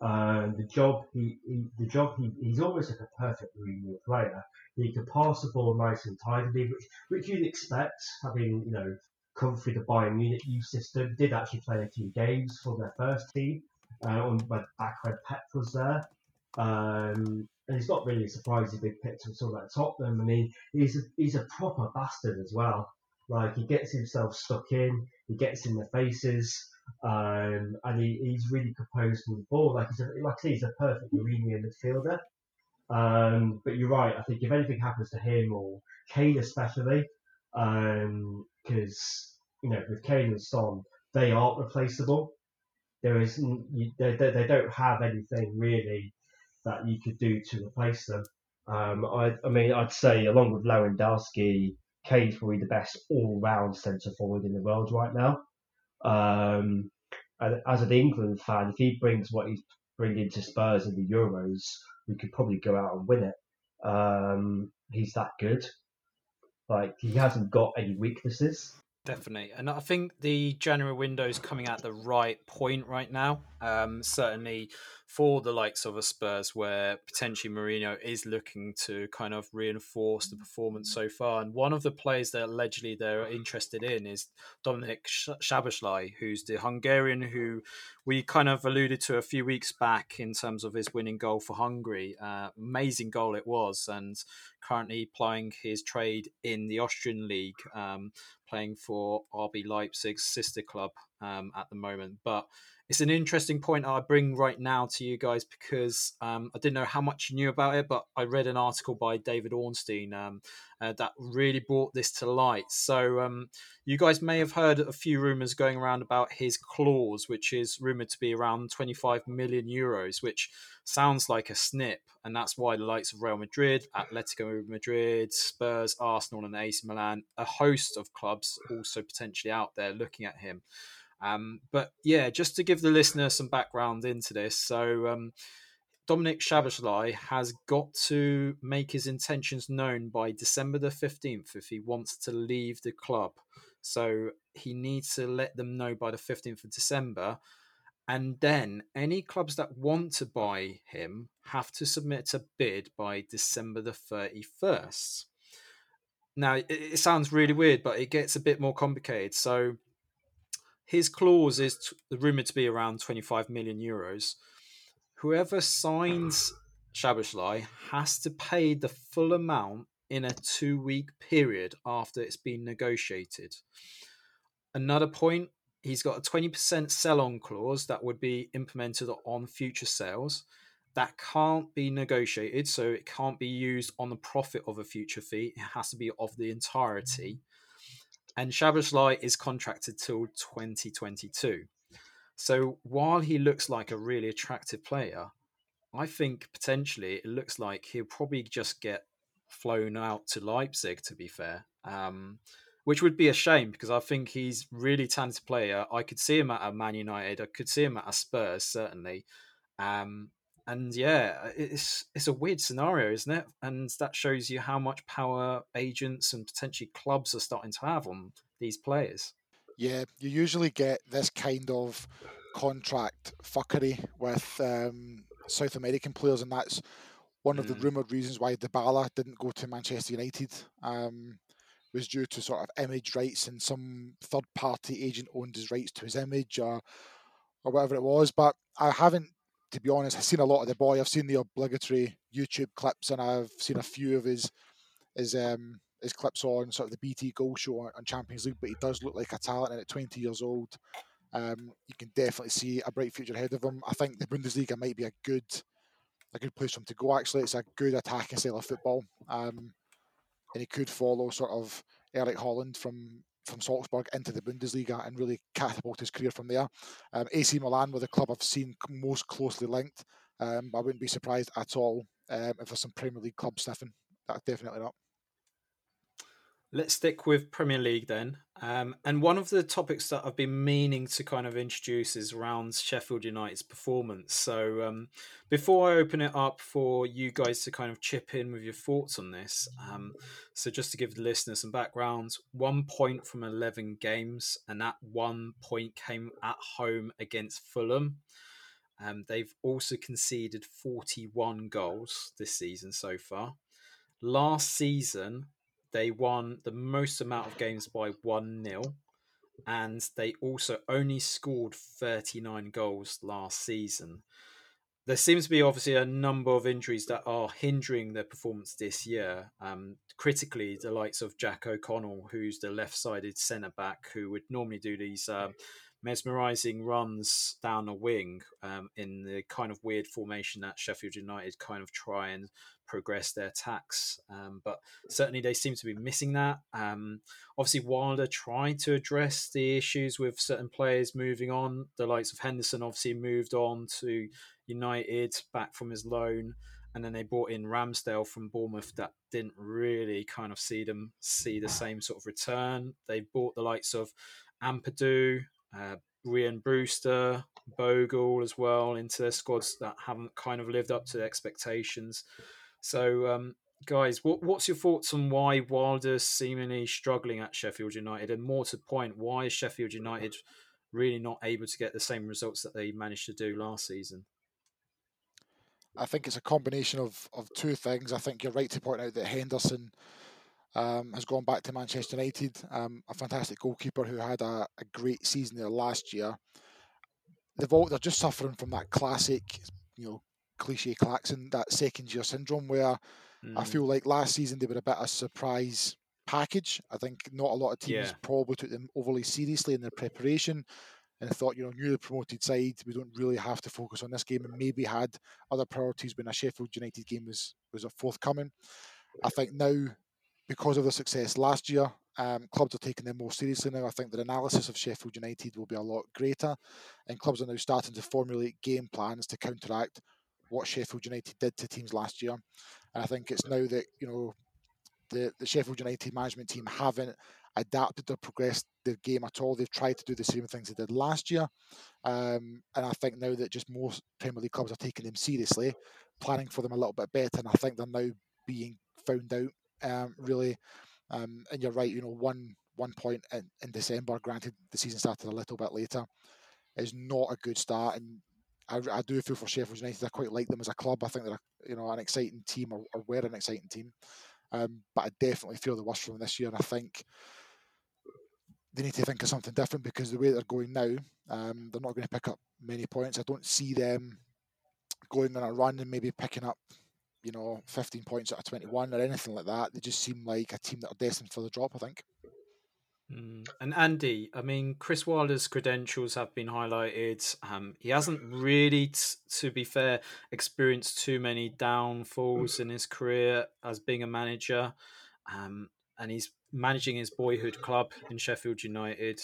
um, the job he, he the job he, he's almost like a perfect Mourinho player. He can pass the ball nice and tidily, which which you'd expect, having you know come through the Bayern Munich youth system. Did actually play a few games for their first team uh, on when back when Pep was there. Um, and it's not really a surprise he's been picked up sort of at Tottenham. I mean, he's a, he's a proper bastard as well. Like he gets himself stuck in, he gets in the faces, um, and he, he's really composed on the ball. Like he's a, like I say, he's a perfect Mourinho midfielder. Um, but you're right. I think if anything happens to him or Kane especially, because you know with Kane and Son, they aren't replaceable. There is they, they don't have anything really that you could do to replace them. Um, I, I mean, I'd say along with Lewandowski, Kane's probably the best all-round centre forward in the world right now. Um, as an England fan, if he brings what he's bringing to Spurs in the Euros, we could probably go out and win it. Um, he's that good. Like he hasn't got any weaknesses. Definitely, and I think the January window is coming at the right point right now. Um, certainly for the likes of a Spurs, where potentially Mourinho is looking to kind of reinforce the performance so far. And one of the players that allegedly they're interested in is Dominik Sh- who's the Hungarian who we kind of alluded to a few weeks back in terms of his winning goal for Hungary. Uh, amazing goal it was, and currently plying his trade in the Austrian league. Um, playing for RB Leipzig's sister club um, at the moment. But it's an interesting point I bring right now to you guys because um, I didn't know how much you knew about it, but I read an article by David Ornstein um, uh, that really brought this to light. So um, you guys may have heard a few rumors going around about his clause, which is rumored to be around 25 million euros, which sounds like a snip, and that's why the likes of Real Madrid, Atletico Madrid, Spurs, Arsenal, and AC Milan, a host of clubs also potentially out there looking at him. Um, but yeah, just to give the listener some background into this, so um, Dominik Szoboszlai has got to make his intentions known by December the 15th if he wants to leave the club. So he needs to let them know by the 15th of December. And then any clubs that want to buy him have to submit a bid by December the 31st. Now, it sounds really weird, but it gets a bit more complicated. So his clause is t- rumored to be around 25 million euros. Whoever signs Szoboszlai has to pay the full amount in a two week period after it's been negotiated. Another point, he's got a 20% sell on clause that would be implemented on future sales. That can't be negotiated, so it can't be used on the profit of a future fee. It has to be of the entirety and Szoboszlai is contracted till 2022. So while he looks like a really attractive player, I think potentially it looks like he'll probably just get flown out to Leipzig. To be fair, um, which would be a shame because I think he's really talented player. I could see him at Man United. I could see him at a Spurs certainly. Um, and yeah, it's it's a weird scenario, isn't it? And that shows you how much power agents and potentially clubs are starting to have on these players. Yeah, you usually get this kind of contract fuckery with um, South American players, and that's one of the mm. rumored reasons why Dybala didn't go to Manchester United. Um, was due to sort of image rights and some third party agent owned his rights to his image or or whatever it was. But I haven't to be honest, I've seen a lot of the boy. I've seen the obligatory YouTube clips, and I've seen a few of his his um his clips on sort of the BT Goal Show on, Champions League. But he does look like a talent, and at 20 years old, um, you can definitely see a bright future ahead of him. I think the Bundesliga might be a good a good place for him to go. Actually, it's a good attacking style of football, um, and he could follow sort of Erling Haaland from from Salzburg into the Bundesliga and really catapult his career from there. Um, AC Milan were the club I've seen most closely linked. Um, I wouldn't be surprised at all um, if there's some Premier League club sniffing. That definitely not. Let's stick with Premier League then. Um, and one of the topics that I've been meaning to kind of introduce is around Sheffield United's performance. So um, before I open it up for you guys to kind of chip in with your thoughts on this, um, so just to give the listeners some background, one point from 11 games, and that one point came at home against Fulham. Um, they've also conceded 41 goals this season so far. Last season, they won the most amount of games by 1 0. And they also only scored 39 goals last season. There seems to be obviously a number of injuries that are hindering their performance this year. Um, critically, the likes of Jack O'Connell, who's the left sided centre back, who would normally do these um, mesmerizing runs down a wing um, in the kind of weird formation that Sheffield United kind of try and progress their attacks. Um, but certainly they seem to be missing that. Um, obviously, Wilder tried to address the issues with certain players moving on. The likes of Henderson obviously moved on to United back from his loan. And then they brought in Ramsdale from Bournemouth that didn't really kind of see them see the same sort of return. They bought the likes of Ampadu, uh, Rhian Brewster, Bogle as well into their squads that haven't kind of lived up to expectations. So, um, guys, what, what's your thoughts on why Wilder's seemingly struggling at Sheffield United, and more to the point, why is Sheffield United really not able to get the same results that they managed to do last season? I think it's a combination of, of two things. I think you're right to point out that Henderson um, has gone back to Manchester United, um, a fantastic goalkeeper who had a, a, great season there last year. They've all, they're just suffering from that classic, you know, cliche klaxon, that second year syndrome where mm. I feel like last season they were a bit of a surprise package. I think not a lot of teams yeah. probably took them overly seriously in their preparation. and thought, you know, newly promoted side, we don't really have to focus on this game, and maybe had other priorities when a Sheffield United game was was forthcoming. I think now, because of the success last year, um, clubs are taking them more seriously now. I think the analysis of Sheffield United will be a lot greater, and clubs are now starting to formulate game plans to counteract what Sheffield United did to teams last year. And I think it's now that you know the, the Sheffield United management team haven't adapted or progressed the game at all. They've tried to do the same things they did last year. Um, and I think now that just most Premier League clubs are taking them seriously, planning for them a little bit better. And I think they're now being found out um, really. Um, and you're right, you know, one one point in, in December, granted the season started a little bit later, is not a good start. And I, I do feel for Sheffield United. I quite like them as a club. I think they're you know an exciting team or, or were an exciting team. Um, but I definitely feel the worst from this year. And I think they need to think of something different because the way they're going now, um, they're not going to pick up many points. I don't see them going on a run and maybe picking up, you know, 15 points out of 21 or anything like that. They just seem like a team that are destined for the drop, I think. Mm. And Andy, I mean, Chris Wilder's credentials have been highlighted. Um, he hasn't really, t- to be fair, experienced too many downfalls in his career as being a manager. Um, and he's managing his boyhood club in Sheffield United.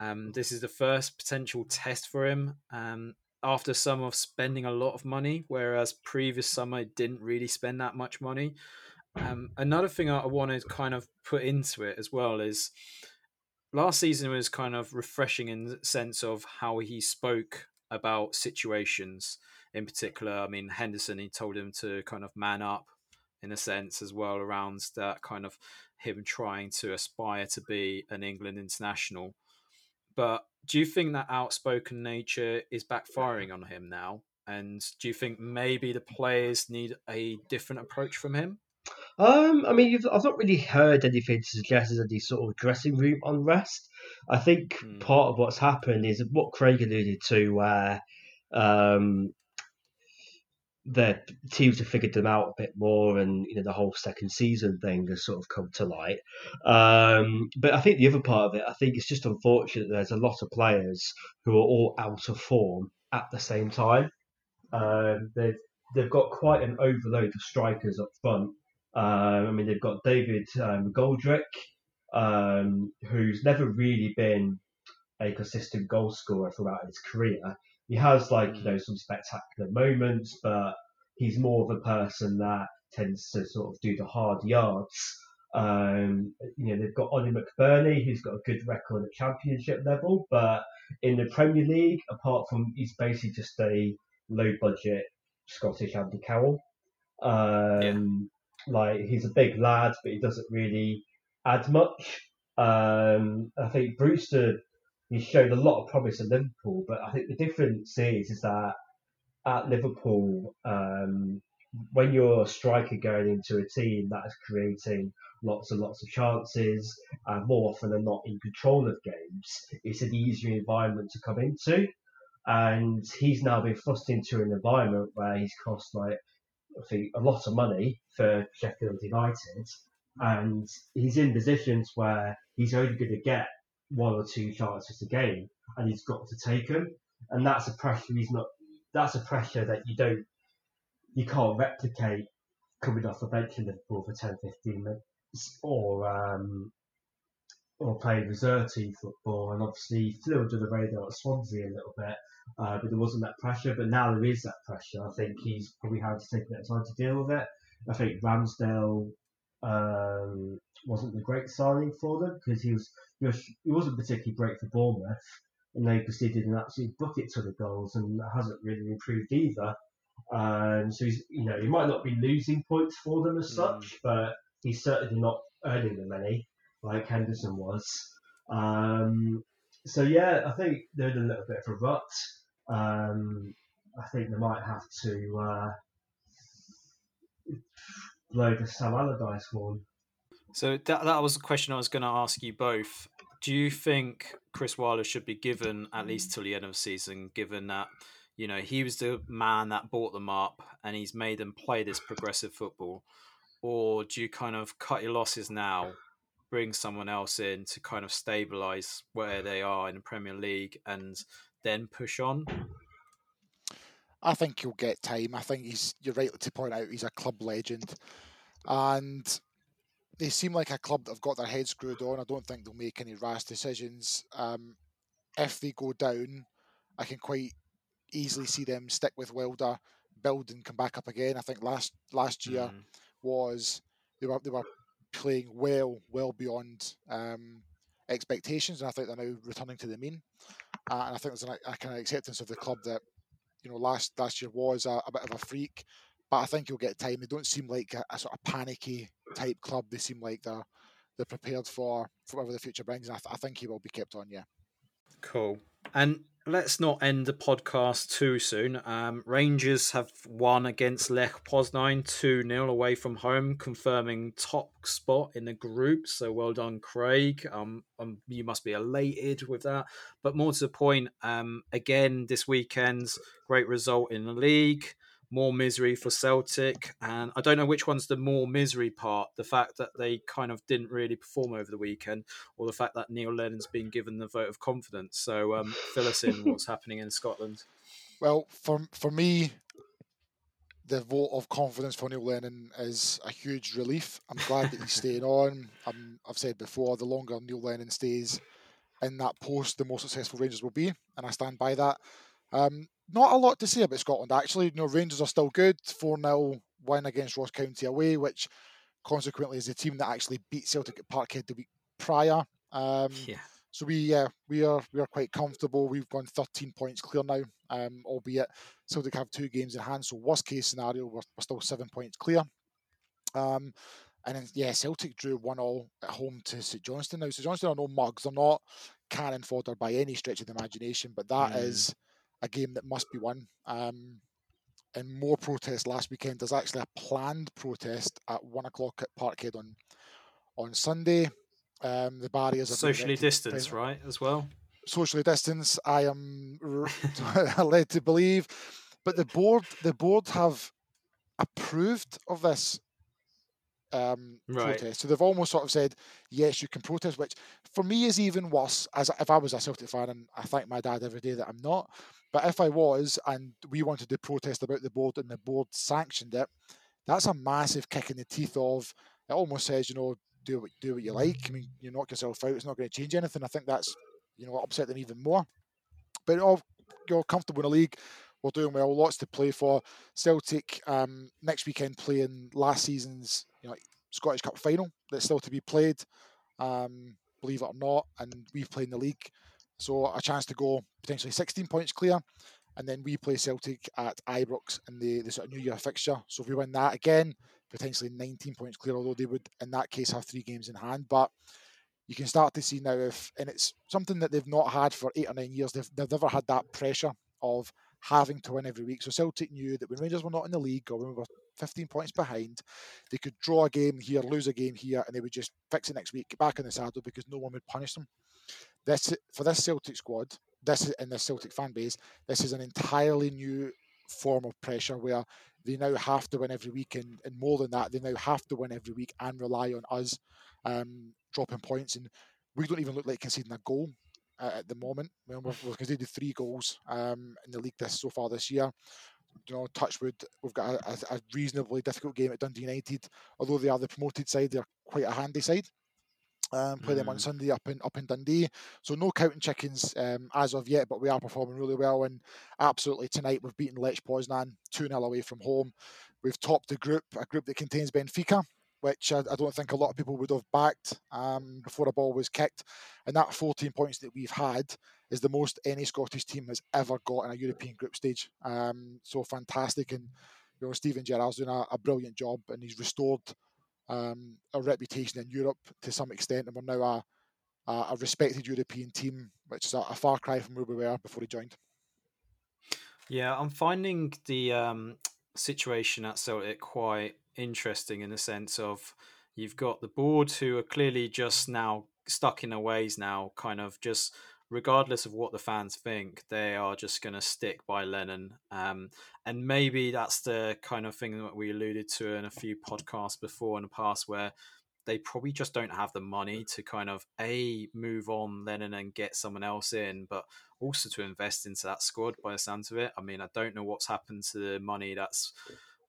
Um, this is the first potential test for him um, after summer of spending a lot of money, whereas previous summer I didn't really spend that much money. Um, another thing I want to kind of put into it as well is last season was kind of refreshing in the sense of how he spoke about situations in particular. I mean, Henderson, he told him to kind of man up in a sense as well around that kind of him trying to aspire to be an England international. But do you think that outspoken nature is backfiring on him now? And do you think maybe the players need a different approach from him? Um, I mean, I've not really heard anything to suggest there's any sort of dressing room unrest. I think mm. part of what's happened is what Craig alluded to, where um, the teams have figured them out a bit more, and you know the whole second season thing has sort of come to light. Um, but I think the other part of it, I think it's just unfortunate. There's a lot of players who are all out of form at the same time. Um, they've they've got quite an overload of strikers up front um, I mean, they've got David um, Goldrick, um, who's never really been a consistent goal scorer throughout his career. He has like you know some spectacular moments, but he's more of a person that tends to sort of do the hard yards. Um, you know, they've got Oli McBurnie, who's got a good record at championship level, but in the Premier League, apart from he's basically just a low budget Scottish Andy Carroll. Um, yeah. Like he's a big lad, but he doesn't really add much. Um, I think Brewster he showed a lot of promise at Liverpool, but I think the difference is is that at Liverpool, um, when you're a striker going into a team that is creating lots and lots of chances, uh, more often than not in control of games, it's an easier environment to come into. And he's now been thrust into an environment where he's cost like obviously a lot of money for Sheffield United, and he's in positions where he's only going to get one or two chances a game, and he's got to take them, and that's a pressure he's not. That's a pressure that you don't, you can't replicate coming off the bench in Liverpool for 10, 15 minutes, or um, or playing reserve team football, and obviously flew under the radar at Swansea a little bit uh, but there wasn't that pressure. But now there is that pressure. I think he's probably had to take a bit of time to deal with it. I think Ramsdale um, wasn't a great signing for them because he was, he was he wasn't particularly great for Bournemouth, and they proceeded an absolute bucket ton of goals, and hasn't really improved either. Um, so he's you know he might not be losing points for them as mm. such, but he's certainly not earning them any like Henderson was. Um, so yeah, I think they're in a little bit of a rut. Um, I think they might have to uh, blow the Sam Allardyce horn. So that that was a question I was going to ask you both. Do you think Chris Wilder should be given at least till the end of the season, given that you know he was the man that brought them up and he's made them play this progressive football, or do you kind of cut your losses now bring someone else in to kind of stabilize where they are in the Premier League and then push on? I think he'll get time. I think he's. You're right to point out he's a club legend, and they seem like a club that have got their heads screwed on. I don't think they'll make any rash decisions. Um, if they go down, I can quite easily see them stick with Wilder, build and come back up again. I think last last year mm. was they were they were playing well well beyond um, expectations, and I think they're now returning to the mean. Uh, and I think there's a, a, kind of acceptance of the club that you know last last year was a, a bit of a freak, but I think he'll get time. They don't seem like a, a, sort of panicky type club. They seem like they're they're prepared for, for whatever the future brings. And I, th- I think he will be kept on. Yeah. Cool. And let's not end the podcast too soon. Um, Rangers have won against Lech Poznan 2 0 away from home, confirming top spot in the group. So well done, Craig. Um, um, you must be elated with that. But more to the point, um, again, this weekend's great result in the league more misery for Celtic. And I don't know which one's the more misery part the fact that they kind of didn't really perform over the weekend, or the fact that Neil Lennon's been given the vote of confidence. So um, fill us in what's happening in Scotland. Well, for, for me, the vote of confidence for Neil Lennon is a huge relief. I'm glad that he's staying on. i have said before, the longer Neil Lennon stays in that post, the more successful Rangers will be, and I stand by that. Um, not a lot to say about Scotland actually. You know, Rangers are still good. 4 0 win against Ross County away, which consequently is the team that actually beat Celtic at Parkhead the week prior. Um, yeah. So we yeah we are we are quite comfortable. We've gone 13 points clear now, um, albeit Celtic have two games in hand. So worst case scenario, we're, we're still seven points clear. Um, and then yeah, Celtic drew one all at home to St Johnstone. Now St Johnstone are no mugs. They're not cannon fodder by any stretch of the imagination, but that mm. is a game that must be won. Um, and more protests last weekend. There's actually a planned protest at one o'clock at Parkhead on on Sunday. Um, the barriers are socially distanced, right, as well. Socially distanced. I am led to believe, but the board the board have approved of this um, right. protest. So they've almost sort of said, yes, you can protest, which for me is even worse. As if I was a Celtic fan, and I thank my dad every day that I'm not. But if I was, and we wanted to protest about the board, and the board sanctioned it, that's a massive kick in the teeth of. It almost says, you know, do what do what you like. I mean, you knock yourself out. It's not going to change anything. I think that's you know upset them even more. But all you're comfortable in a league. We're doing well. Lots to play for. Celtic um, next weekend playing last season's you know, Scottish Cup final that's still to be played. Um, believe it or not, and we've played in the league, so a chance to go potentially 16 points clear. And then we play Celtic at Ibrox in the, the sort of New Year fixture. So if we win that again, potentially 19 points clear, although they would in that case have three games in hand. But you can start to see now if, and it's something that they've not had for eight or nine years. They've, they've never had that pressure of having to win every week. So Celtic knew that when Rangers were not in the league or when we were 15 points behind, they could draw a game here, lose a game here, and they would just fix it next week, get back in the saddle because no one would punish them. This for this Celtic squad, this in the Celtic fan base, this is an entirely new form of pressure where they now have to win every week, and, and more than that, they now have to win every week and rely on us um, dropping points. And we don't even look like conceding a goal uh, at the moment. We've, we've conceded three goals um, in the league this so far this year. You know, Touchwood, we've got a, a, reasonably difficult game at Dundee United. Although they are the promoted side, they're quite a handy side. Um, play mm. them on mm. Sunday up in up in Dundee. So no counting chickens um, as of yet, but we are performing really well. And absolutely tonight we've beaten Lech Poznan 2 0 away from home. We've topped the group, a group that contains Benfica, which I, I, don't think a lot of people would have backed um, before a ball was kicked. And that 14 points that we've had is the most any Scottish team has ever got in a European group stage. Um, so fantastic. And, you know, Steven Gerrard's doing a, a brilliant job and he's restored um, our reputation in Europe to some extent. And we're now a, a respected European team, which is a, a, far cry from where we were before he joined. Yeah, I'm finding the um, situation at Celtic quite interesting in the sense of you've got the board who are clearly just now stuck in their ways now, kind of just regardless of what the fans think, they are just going to stick by Lennon. Um, and maybe that's the kind of thing that we alluded to in a few podcasts before in the past, where they probably just don't have the money to kind of a move on Lennon and get someone else in, but also to invest into that squad. By the sounds of it, I mean, I don't know what's happened to the money that's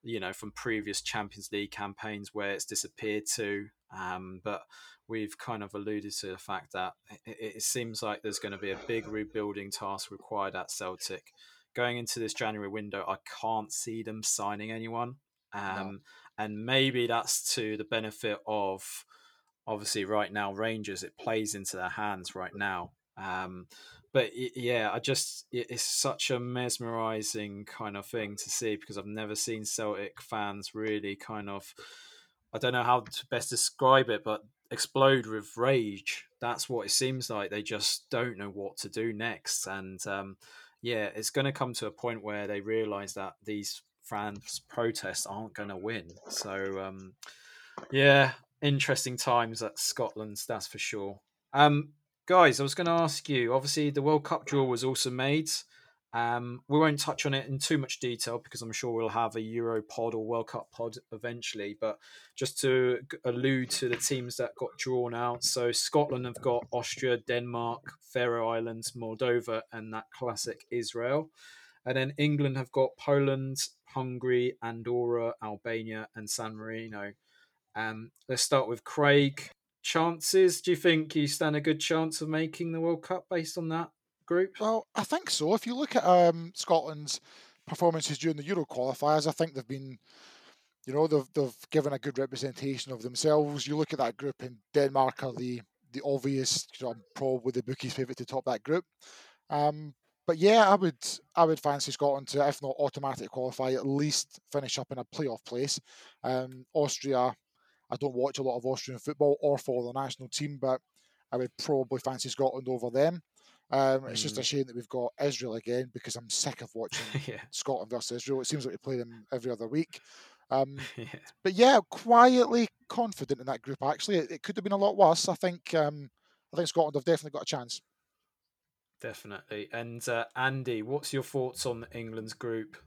you know from previous Champions League campaigns where it's disappeared to, um, but we've kind of alluded to the fact that it, it seems like there's going to be a big rebuilding task required at Celtic. Going into this January window, I can't see them signing anyone. Um, no. And maybe that's to the benefit of obviously right now Rangers. It plays into their hands right now. Um, but yeah, I just it's such a mesmerizing kind of thing to see because I've never seen Celtic fans really kind of I don't know how to best describe it, but explode with rage. That's what it seems like. They just don't know what to do next, and um, yeah, it's going to come to a point where they realize that these fans' protests aren't going to win. So um, yeah, interesting times at Scotland, that's for sure. Um, guys, I was going to ask you. Obviously, the World Cup draw was also made. Um, we won't touch on it in too much detail because I'm sure we'll have a Euro pod or World Cup pod eventually. But just to allude to the teams that got drawn out, so Scotland have got Austria, Denmark, Faroe Islands, Moldova, and that classic Israel. And then England have got Poland, Hungary, Andorra, Albania, and San Marino. Um, let's start with Craig. Chances? Do you think you stand a good chance of making the World Cup based on that? group? Well, I think so. If you look at um, Scotland's performances during the Euro qualifiers, I think they've been, you know, they've they've given a good representation of themselves. You look at that group, and Denmark are the the obvious, you know, probably the bookies' favourite to top that group. Um, but yeah, I would I would fancy Scotland to, if not automatically qualify, at least finish up in a playoff place. Um, Austria, I don't watch a lot of Austrian football or follow the national team, but I would probably fancy Scotland over them. Um, it's just a mm. shame that we've got Israel again because I'm sick of watching yeah. Scotland versus Israel. It seems like we play them every other week. Um, yeah. But yeah, quietly confident in that group. Actually, it, it could have been a lot worse. I think. Um, I think Scotland have definitely got a chance. Definitely. And uh, Andy, what's your thoughts on England's group?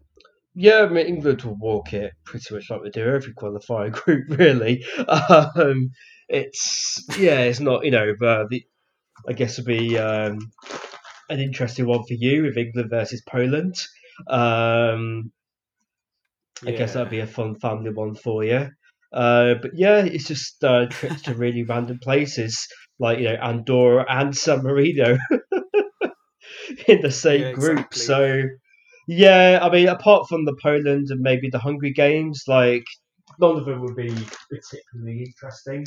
Yeah, I mean, England will walk it pretty much like they do every qualifying group, really. Um, it's yeah, it's not you know uh, the I guess would be um, an interesting one for you with England versus Poland. Um, I yeah. guess that'd be a fun family one for you. Uh, but yeah, it's just uh, trips to really random places like you know Andorra and San Marino in the same yeah, group. So yeah, I mean, apart from the Poland and maybe the Hungary games, like none of them would be particularly interesting.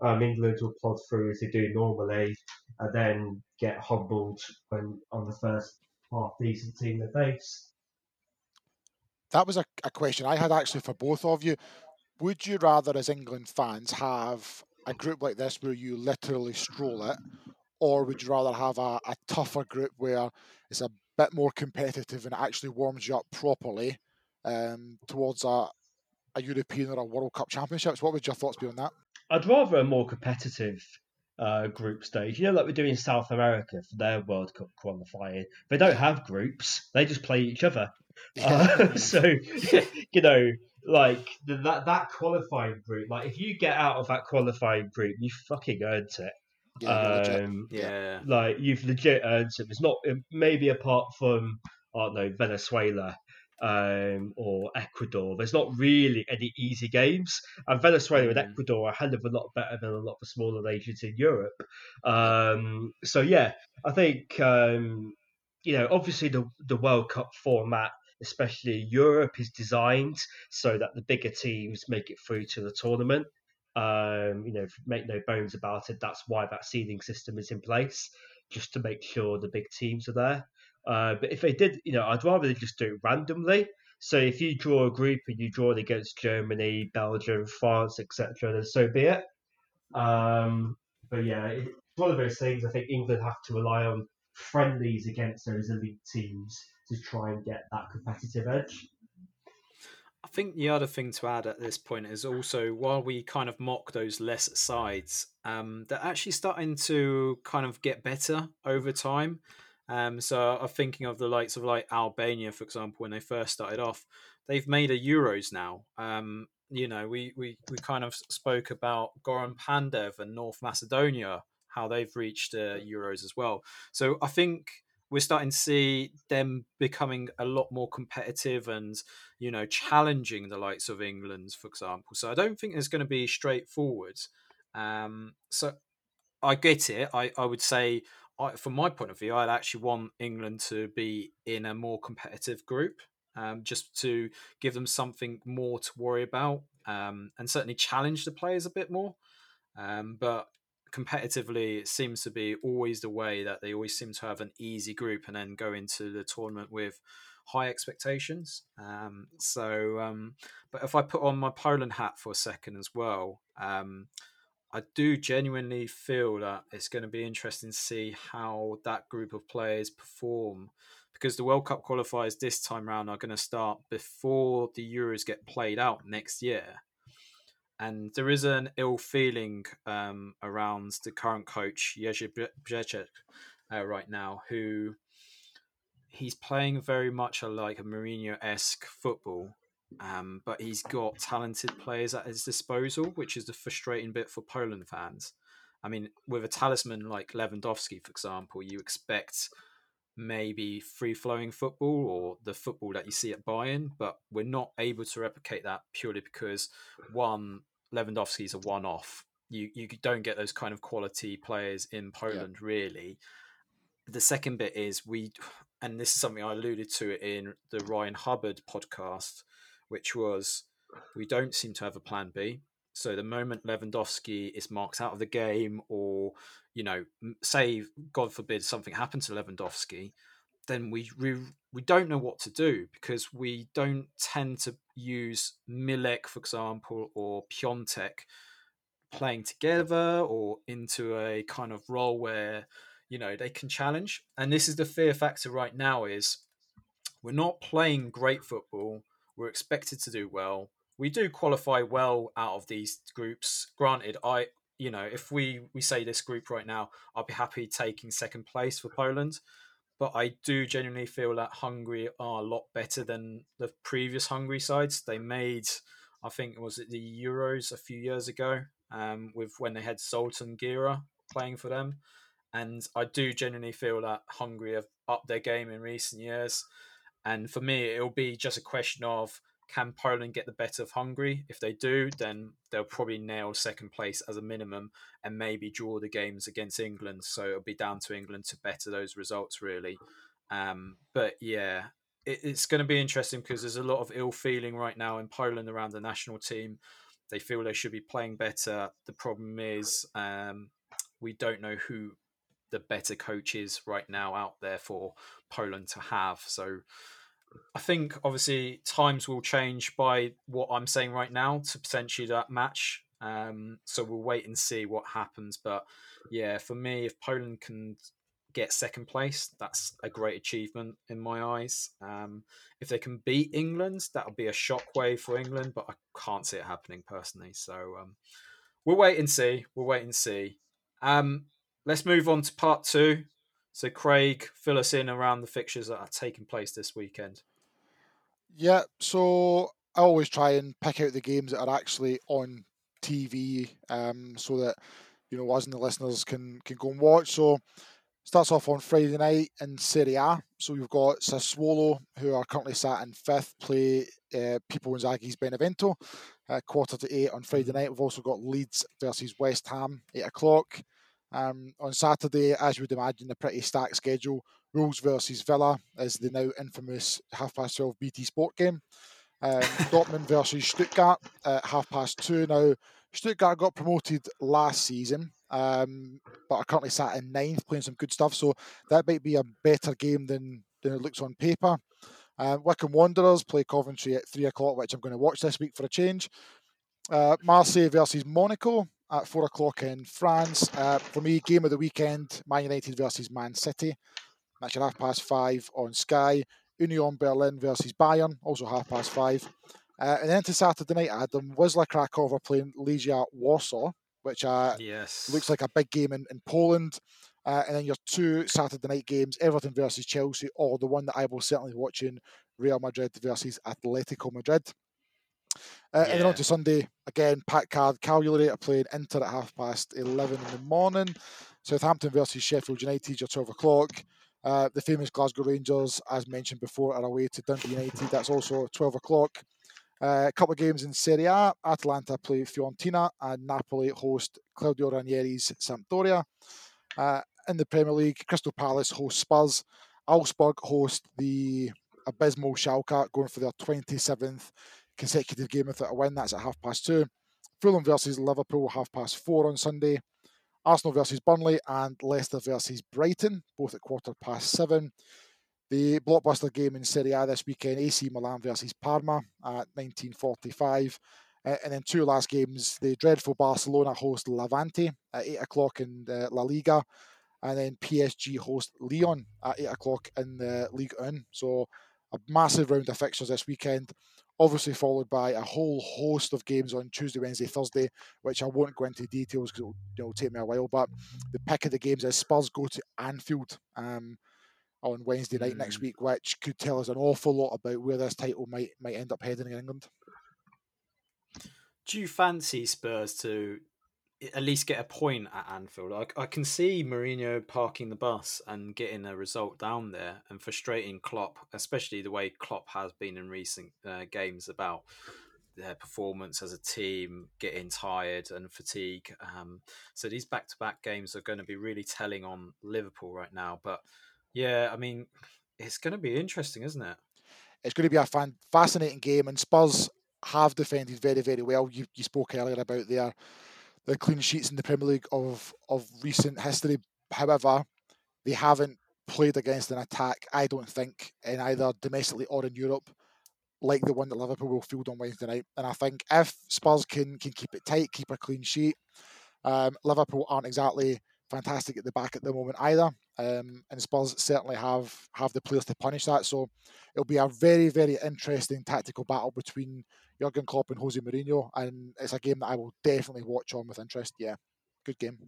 Um, England will plod through as they do normally, and then get humbled when on the first half decent team they face. That was a, a question I had actually for both of you. Would you rather, as England fans, have a group like this where you literally stroll it, or would you rather have a, a tougher group where it's a bit more competitive and it actually warms you up properly um, towards a, a European or a World Cup Championships? What would your thoughts be on that? I'd rather a more competitive uh, group stage. You know, like we do in South America for their World Cup qualifying. They don't have groups; they just play each other. Uh, so, you know, like the, that that qualifying group. Like, if you get out of that qualifying group, you fucking earned it. Yeah, um, yeah. Like you've legit earned it. It's not maybe apart from I don't know Venezuela um, or Ecuador. There's not really any easy games, and Venezuela and mm. Ecuador are a hell of a lot better than a lot of the smaller nations in Europe. Um, so yeah, I think um, you know obviously the the World Cup format. Especially Europe is designed so that the bigger teams make it through to the tournament. Um, you know, make no bones about it. That's why that seeding system is in place, just to make sure the big teams are there. Uh, but if they did, you know, I'd rather they just do it randomly. So if you draw a group and you draw it against Germany, Belgium, France, etc., then so be it. Um, but yeah, it's one of those things. I think England have to rely on friendlies against those elite teams to try and get that competitive edge. I think the other thing to add at this point is also while we kind of mock those less sides, um, they're actually starting to kind of get better over time. Um, so I'm thinking of the likes of like Albania, for example, when they first started off. They've made a Euros now. Um, you know, we, we, we kind of spoke about Goran Pandev and North Macedonia, how they've reached uh, Euros as well. So I think we're starting to see them becoming a lot more competitive and, you know, challenging the likes of England, for example. So I don't think it's going to be straightforward. Um, so I get it. I, I would say, I, from my point of view, I'd actually want England to be in a more competitive group, um, just to give them something more to worry about, um, and certainly challenge the players a bit more. Um, but competitively, it seems to be always the way that they always seem to have an easy group and then go into the tournament with high expectations. Um, so, um, but if I put on my Poland hat for a second as well, um, I do genuinely feel that it's going to be interesting to see how that group of players perform because the World Cup qualifiers this time round are going to start before the Euros get played out next year. And there is an ill feeling um, around the current coach, Jerzy Brzęczek, uh, right now, who he's playing very much a, like a Mourinho esque football um, but he's got talented players at his disposal, which is the frustrating bit for Poland fans. I mean, with a talisman like Lewandowski, for example, you expect maybe free flowing football or the football that you see at Bayern, but we're not able to replicate that purely because one, Lewandowski is a one off. You, you don't get those kind of quality players in Poland, yeah. really. The second bit is we, and this is something I alluded to in the Ryan Hubbard podcast which was we don't seem to have a plan B. So the moment Lewandowski is marked out of the game, or you know, say God forbid something happened to Lewandowski, then we we, we don't know what to do because we don't tend to use Milik, for example, or Piątek playing together or into a kind of role where you know they can challenge. And this is the fear factor right now: is we're not playing great football we're expected to do well. We do qualify well out of these groups. Granted, I you know if we we say this group right now, I'll be happy taking second place for Poland. But I do genuinely feel that Hungary are a lot better than the previous Hungary sides. They made, I think, was it the Euros a few years ago, um, with when they had Zoltan Gera playing for them, and I do genuinely feel that Hungary have upped their game in recent years. And for me, it'll be just a question of can Poland get the better of Hungary? If they do, then they'll probably nail second place as a minimum and maybe draw the games against England. So it'll be down to England to better those results, really. Um, but yeah, it, it's going to be interesting because there's a lot of ill feeling right now in Poland around the national team. They feel they should be playing better. The problem is um, we don't know who the better coach is right now out there for Poland to have. So I think obviously times will change by what I'm saying right now to potentially that match. Um, so we'll wait and see what happens. But yeah, for me, if Poland can get second place, that's a great achievement in my eyes. Um, if they can beat England, that'll be a shockwave for England, but I can't see it happening personally. So um, we'll wait and see. We'll wait and see. Um, let's move on to part two. So, Craig, fill us in around the fixtures that are taking place this weekend. Yeah, so I always try and pick out the games that are actually on TV, um, so that you know us and the listeners can can go and watch. So, starts off on Friday night in Serie A. So we've got Sassuolo, who are currently sat in fifth, play uh, Pippo Inzaghi's Benevento, uh, quarter to eight on Friday night. We've also got Leeds versus West Ham, eight o'clock. Um, on Saturday, as you would imagine, a pretty stacked schedule. Wolves versus Villa is the now infamous half past 12 BT Sport game. Um, Dortmund versus Stuttgart at half past two. Now, Stuttgart got promoted last season, um, but are currently sat in ninth, playing some good stuff. So that might be a better game than, than it looks on paper. Uh, Wycombe Wanderers play Coventry at three o'clock, which I'm going to watch this week for a change. Uh, Marseille versus Monaco at four o'clock in France. Uh, for me, game of the weekend: Man United versus Man City. That's at half past five on Sky. Union Berlin versus Bayern, also half past five. Uh, and then to Saturday night, Adam Wisla Krakow are playing Legia Warsaw, which uh, yes. looks like a big game in, in Poland. Uh, and then your two Saturday night games, Everton versus Chelsea, or the one that I will certainly be watching, Real Madrid versus Atletico Madrid. Uh, And then on to Sunday, again, packed card. Cagliari are playing Inter at half past 11 in the morning. Southampton versus Sheffield United at 12 o'clock. Uh, the famous Glasgow Rangers, as mentioned before, are away to Dundee United. That's also 12 o'clock. Uh, a couple of games in Serie A. Atalanta play Fiorentina and Napoli host Claudio Ranieri's Sampdoria. Uh, in the Premier League, Crystal Palace host Spurs. Augsburg host the abysmal Schalke, going for their 27th consecutive game without a win. That's at half past two. Fulham versus Liverpool, half past four on Sunday. Arsenal versus Burnley and Leicester versus Brighton, both at quarter past seven. The blockbuster game in Serie A this weekend, AC Milan versus Parma at 1945. Uh, and then two last games, the dreadful Barcelona host Levante at 8 o'clock in La Liga. And then PSG host Lyon at 8 o'clock in the League 1. So a massive round of fixtures this weekend obviously followed by a whole host of games on Tuesday, Wednesday, Thursday, which I won't go into details because it'll, it'll take me a while. But the pick of the games is Spurs go to Anfield um, on Wednesday night next Mm. week, which could tell us an awful lot about where this title might might end up heading in England. Do you fancy Spurs to at least get a point at Anfield? I, I can see Mourinho parking the bus and getting a result down there and frustrating Klopp, especially the way Klopp has been in recent uh, games about their performance as a team, getting tired and fatigue. Um, so these back-to-back games are going to be really telling on Liverpool right now. But yeah, I mean, it's going to be interesting, isn't it? It's going to be a fan, fascinating game, and Spurs have defended very, very well. You, you spoke earlier about their the clean sheets in the Premier League of of recent history. However, they haven't played against an attack. I don't think in either domestically or in Europe like the one that Liverpool will field on Wednesday night. And I think if Spurs can can keep it tight, keep a clean sheet, um, Liverpool aren't exactly fantastic at the back at the moment either. Um, and Spurs certainly have have the players to punish that. So it'll be a very very interesting tactical battle between Jurgen Klopp and Jose Mourinho, and it's a game that I will definitely watch on with interest. Yeah, good game.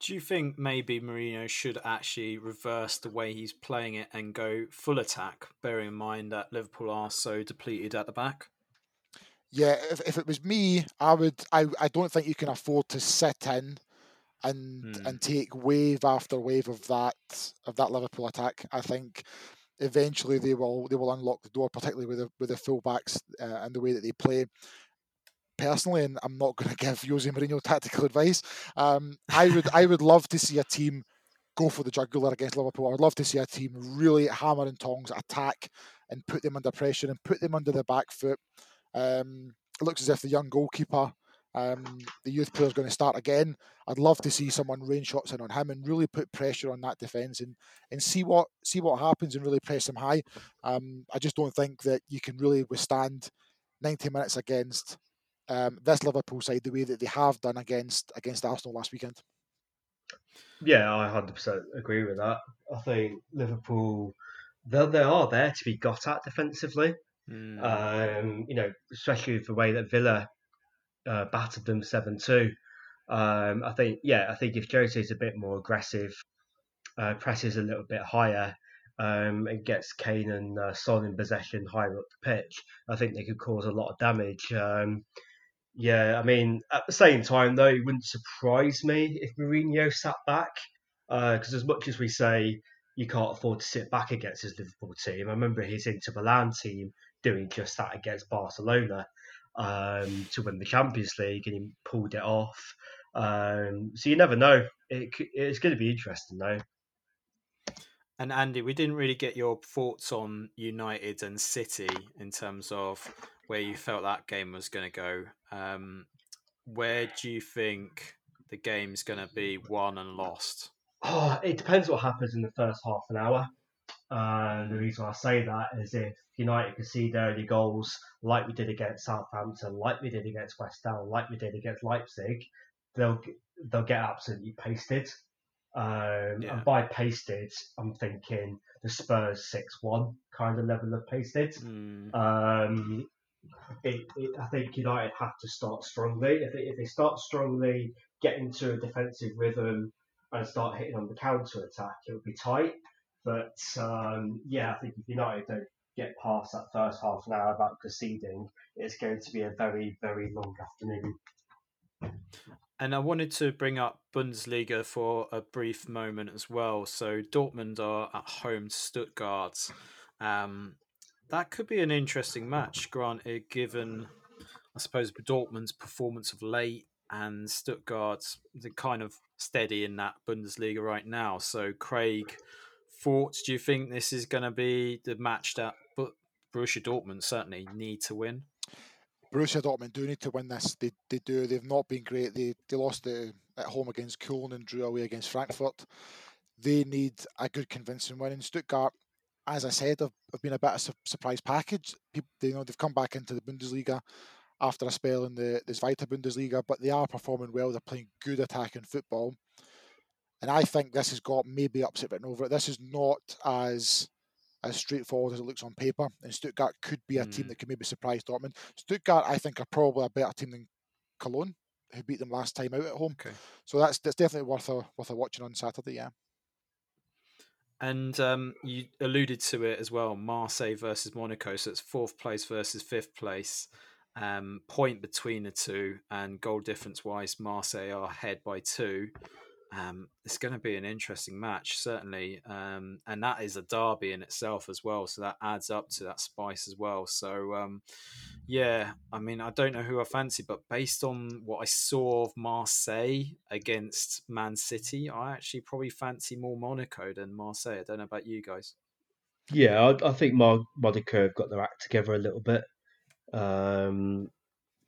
Do you think maybe Mourinho should actually reverse the way he's playing it and go full attack, bearing in mind that Liverpool are so depleted at the back? Yeah, if, if it was me, I would. I, I don't think you can afford to sit in and Hmm. and take wave after wave of that of that Liverpool attack. I think eventually they will they will unlock the door, particularly with the with the fullbacks uh, and the way that they play. Personally, and I'm not going to give Jose Mourinho tactical advice. Um, I would I would love to see a team go for the jugular against Liverpool. I'd love to see a team really hammer and tongs attack and put them under pressure and put them under the back foot. Um, it looks as if the young goalkeeper, um, the youth player, is going to start again. I'd love to see someone rain shots in on him and really put pressure on that defence and and see what see what happens and really press him high. Um, I just don't think that you can really withstand 90 minutes against um, this Liverpool side the way that they have done against against Arsenal last weekend. Yeah, I hundred percent agree with that. I think Liverpool, they they are there to be got at defensively. Hmm. Um, you know, especially with the way that Villa uh, battered them seven two. Um, I think, yeah, I think if Jose is a bit more aggressive, uh, presses a little bit higher, um, and gets Kane and uh, Son in possession higher up the pitch, I think they could cause a lot of damage. Um, yeah, I mean, at the same time, though, it wouldn't surprise me if Mourinho sat back. Because as much as we say you can't afford to sit back against his Liverpool team, I remember his Inter Milan team doing just that against Barcelona um, to win the Champions League, and he pulled it off. Um, so you never know. It, it's going to be interesting, though. And Andy, we didn't really get your thoughts on United and City in terms of where you felt that game was going to go. Um, where do you think the game's going to be won and lost? Oh, it depends what happens in the first half an hour. Uh, the reason I say that is if United concede early goals, like we did against Southampton, like we did against West Ham, like we did against Leipzig, they'll they'll get absolutely pasted. Um, Yeah. And by pasted, I'm thinking the Spurs six one kind of level of pasted. Hmm. Um, it, it, I think United have to start strongly. If they, if they start strongly, get into a defensive rhythm, and start hitting on the counter attack, it would be tight. But um, yeah, I think if United don't get past that first half an hour about conceding, it's going to be a very, very long afternoon. And I wanted to bring up Bundesliga for a brief moment as well. So Dortmund are at home to Stuttgart. Um, that could be an interesting match, granted, given I suppose Dortmund's performance of late and Stuttgart's kind of steady in that Bundesliga right now. So Craig, thoughts? Do you think this is going to be the match that but Borussia Dortmund certainly need to win? Borussia Dortmund do need to win this. They, they do. They've not been great. They they lost the, at home against Köln and drew away against Frankfurt. They need a good convincing win. In Stuttgart, as I said, have, have been a bit of a surprise package. People, they, you know, they've come back into the Bundesliga after a spell in the, the Zweite Bundesliga, but they are performing well. They're playing good attacking football. And I think this has got maybe upset written over it. This is not as as straightforward as it looks on paper. And Stuttgart could be a mm. team that could maybe surprise Dortmund. Stuttgart, I think, are probably a better team than Cologne, who beat them last time out at home. Okay. So that's that's definitely worth a worth a watching on Saturday. Yeah. And um, you alluded to it as well, Marseille versus Monaco. So it's fourth place versus fifth place. Um, point between the two, and goal difference wise, Marseille are ahead by two um, it's going to be an interesting match, certainly. Um, and that is a derby in itself as well. So that adds up to that spice as well. So, um, yeah, I mean, I don't know who I fancy, but based on what I saw of Marseille against Man City, I actually probably fancy more Monaco than Marseille. I don't know about you guys. Yeah, I, I think Monaco have got their act together a little bit. Um,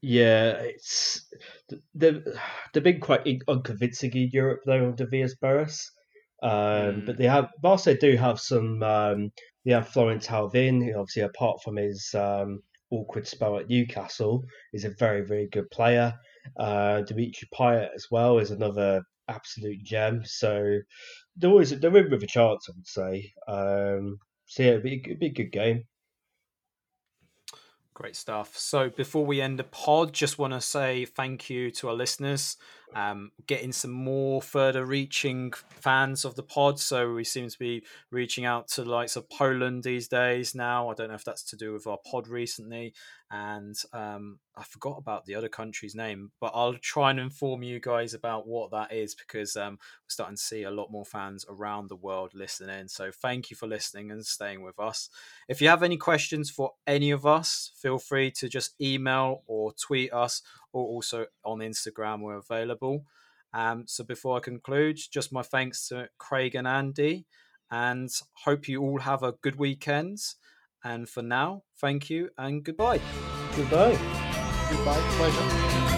yeah, it's they've they've been quite unconvincing in Europe though under Villas-Boas. Um, mm. But they have Barca do have some. Um, they have Florent Thauvin, obviously apart from his um, awkward spell at Newcastle, is a very very good player. Uh, Dimitri Payet as well is another absolute gem. So they're always they're in with a chance, I would say. Um, so yeah, it'd be, it'd be a good game. Great stuff. So before we end the pod, just want to say thank you to our listeners. Um, getting some more further reaching fans of the pod. So we seem to be reaching out to the likes of Poland these days now. I don't know if that's to do with our pod recently. And um, I forgot about the other country's name, but I'll try and inform you guys about what that is because um, we're starting to see a lot more fans around the world listening. So thank you for listening and staying with us. If you have any questions for any of us, feel free to just email or tweet us, or also on Instagram. We're available. Um, so before I conclude, just my thanks to Craig and Andy, and hope you all have a good weekend. And for now, thank you and goodbye. Goodbye. Goodbye. Pleasure.